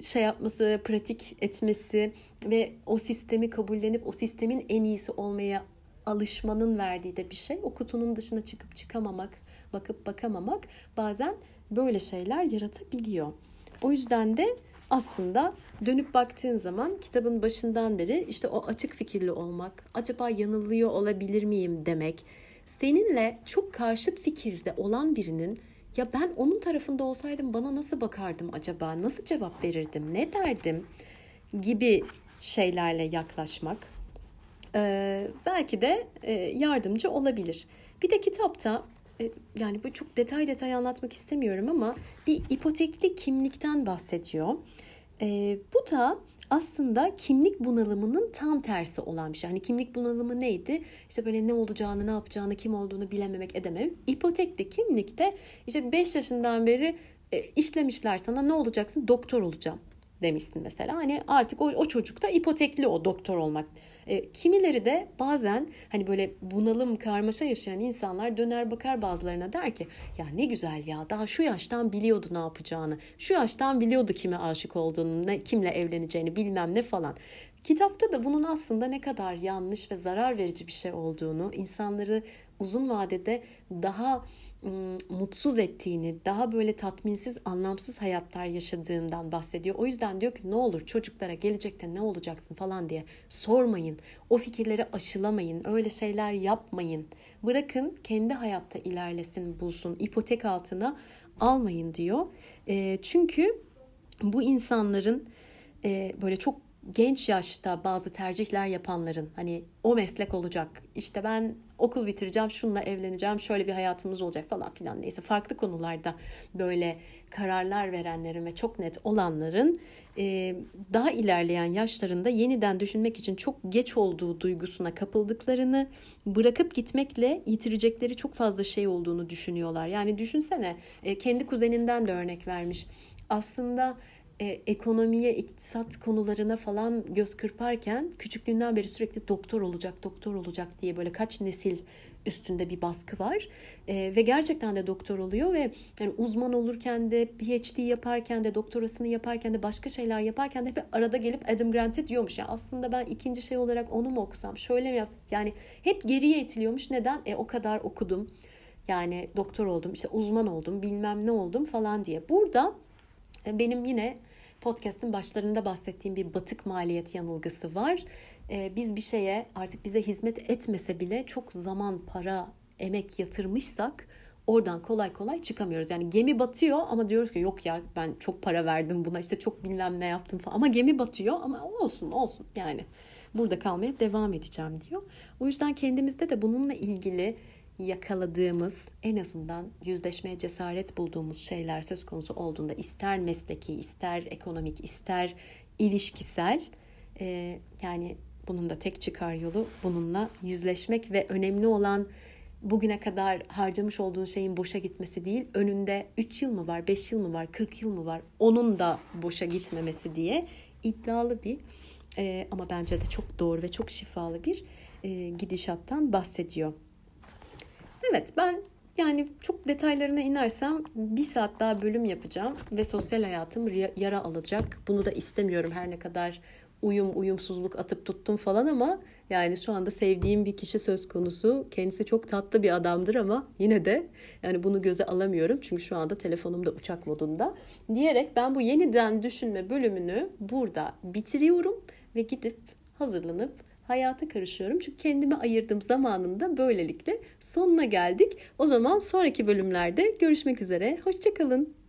Speaker 1: şey yapması, pratik etmesi ve o sistemi kabullenip o sistemin en iyisi olmaya alışmanın verdiği de bir şey. O kutunun dışına çıkıp çıkamamak, bakıp bakamamak bazen böyle şeyler yaratabiliyor. O yüzden de aslında dönüp baktığın zaman kitabın başından beri işte o açık fikirli olmak, acaba yanılıyor olabilir miyim demek, seninle çok karşıt fikirde olan birinin ya ben onun tarafında olsaydım bana nasıl bakardım acaba? Nasıl cevap verirdim? Ne derdim? gibi şeylerle yaklaşmak ee, belki de e, yardımcı olabilir. Bir de kitapta e, yani bu çok detay detay anlatmak istemiyorum ama bir ipotekli kimlikten bahsediyor. E, bu da aslında kimlik bunalımının tam tersi olan bir şey. Hani kimlik bunalımı neydi? İşte böyle ne olacağını, ne yapacağını, kim olduğunu bilememek, edemem. İpotekli kimlikte işte 5 yaşından beri e, işlemişler sana ne olacaksın? Doktor olacağım demişsin mesela. Hani artık o, o çocukta ipotekli o doktor olmak. E, kimileri de bazen hani böyle bunalım, karmaşa yaşayan insanlar döner bakar bazılarına der ki ya ne güzel ya daha şu yaştan biliyordu ne yapacağını. Şu yaştan biliyordu kime aşık olduğunu, ne, kimle evleneceğini bilmem ne falan. Kitapta da bunun aslında ne kadar yanlış ve zarar verici bir şey olduğunu, insanları uzun vadede daha mutsuz ettiğini, daha böyle tatminsiz, anlamsız hayatlar yaşadığından bahsediyor. O yüzden diyor ki ne olur çocuklara gelecekte ne olacaksın falan diye sormayın. O fikirleri aşılamayın. Öyle şeyler yapmayın. Bırakın kendi hayatta ilerlesin, bulsun. ipotek altına almayın diyor. E, çünkü bu insanların e, böyle çok genç yaşta bazı tercihler yapanların hani o meslek olacak işte ben okul bitireceğim şununla evleneceğim şöyle bir hayatımız olacak falan filan neyse farklı konularda böyle kararlar verenlerin ve çok net olanların e, daha ilerleyen yaşlarında yeniden düşünmek için çok geç olduğu duygusuna kapıldıklarını bırakıp gitmekle yitirecekleri çok fazla şey olduğunu düşünüyorlar. Yani düşünsene e, kendi kuzeninden de örnek vermiş. Aslında e, ekonomiye, iktisat konularına falan göz kırparken küçüklüğünden beri sürekli doktor olacak, doktor olacak diye böyle kaç nesil üstünde bir baskı var. E, ve gerçekten de doktor oluyor ve yani uzman olurken de PhD yaparken de doktorasını yaparken de başka şeyler yaparken de hep arada gelip Adam Grant'e diyormuş. Yani aslında ben ikinci şey olarak onu mu okusam, şöyle mi yapsam? Yani hep geriye itiliyormuş. Neden? E o kadar okudum. Yani doktor oldum, işte uzman oldum, bilmem ne oldum falan diye. Burada benim yine podcast'ın başlarında bahsettiğim bir batık maliyet yanılgısı var. Ee, biz bir şeye artık bize hizmet etmese bile çok zaman, para, emek yatırmışsak oradan kolay kolay çıkamıyoruz. Yani gemi batıyor ama diyoruz ki yok ya ben çok para verdim buna işte çok bilmem ne yaptım falan. Ama gemi batıyor ama olsun olsun yani burada kalmaya devam edeceğim diyor. O yüzden kendimizde de bununla ilgili yakaladığımız en azından yüzleşmeye cesaret bulduğumuz şeyler söz konusu olduğunda ister mesleki ister ekonomik ister ilişkisel e, yani bunun da tek çıkar yolu bununla yüzleşmek ve önemli olan bugüne kadar harcamış olduğun şeyin boşa gitmesi değil önünde 3 yıl mı var 5 yıl mı var 40 yıl mı var onun da boşa gitmemesi diye iddialı bir e, ama bence de çok doğru ve çok şifalı bir e, gidişattan bahsediyor. Evet ben yani çok detaylarına inersem bir saat daha bölüm yapacağım ve sosyal hayatım yara alacak. Bunu da istemiyorum her ne kadar uyum uyumsuzluk atıp tuttum falan ama yani şu anda sevdiğim bir kişi söz konusu. Kendisi çok tatlı bir adamdır ama yine de yani bunu göze alamıyorum. Çünkü şu anda telefonum da uçak modunda. Diyerek ben bu yeniden düşünme bölümünü burada bitiriyorum ve gidip hazırlanıp hayata karışıyorum. Çünkü kendime ayırdığım zamanında böylelikle sonuna geldik. O zaman sonraki bölümlerde görüşmek üzere. Hoşçakalın.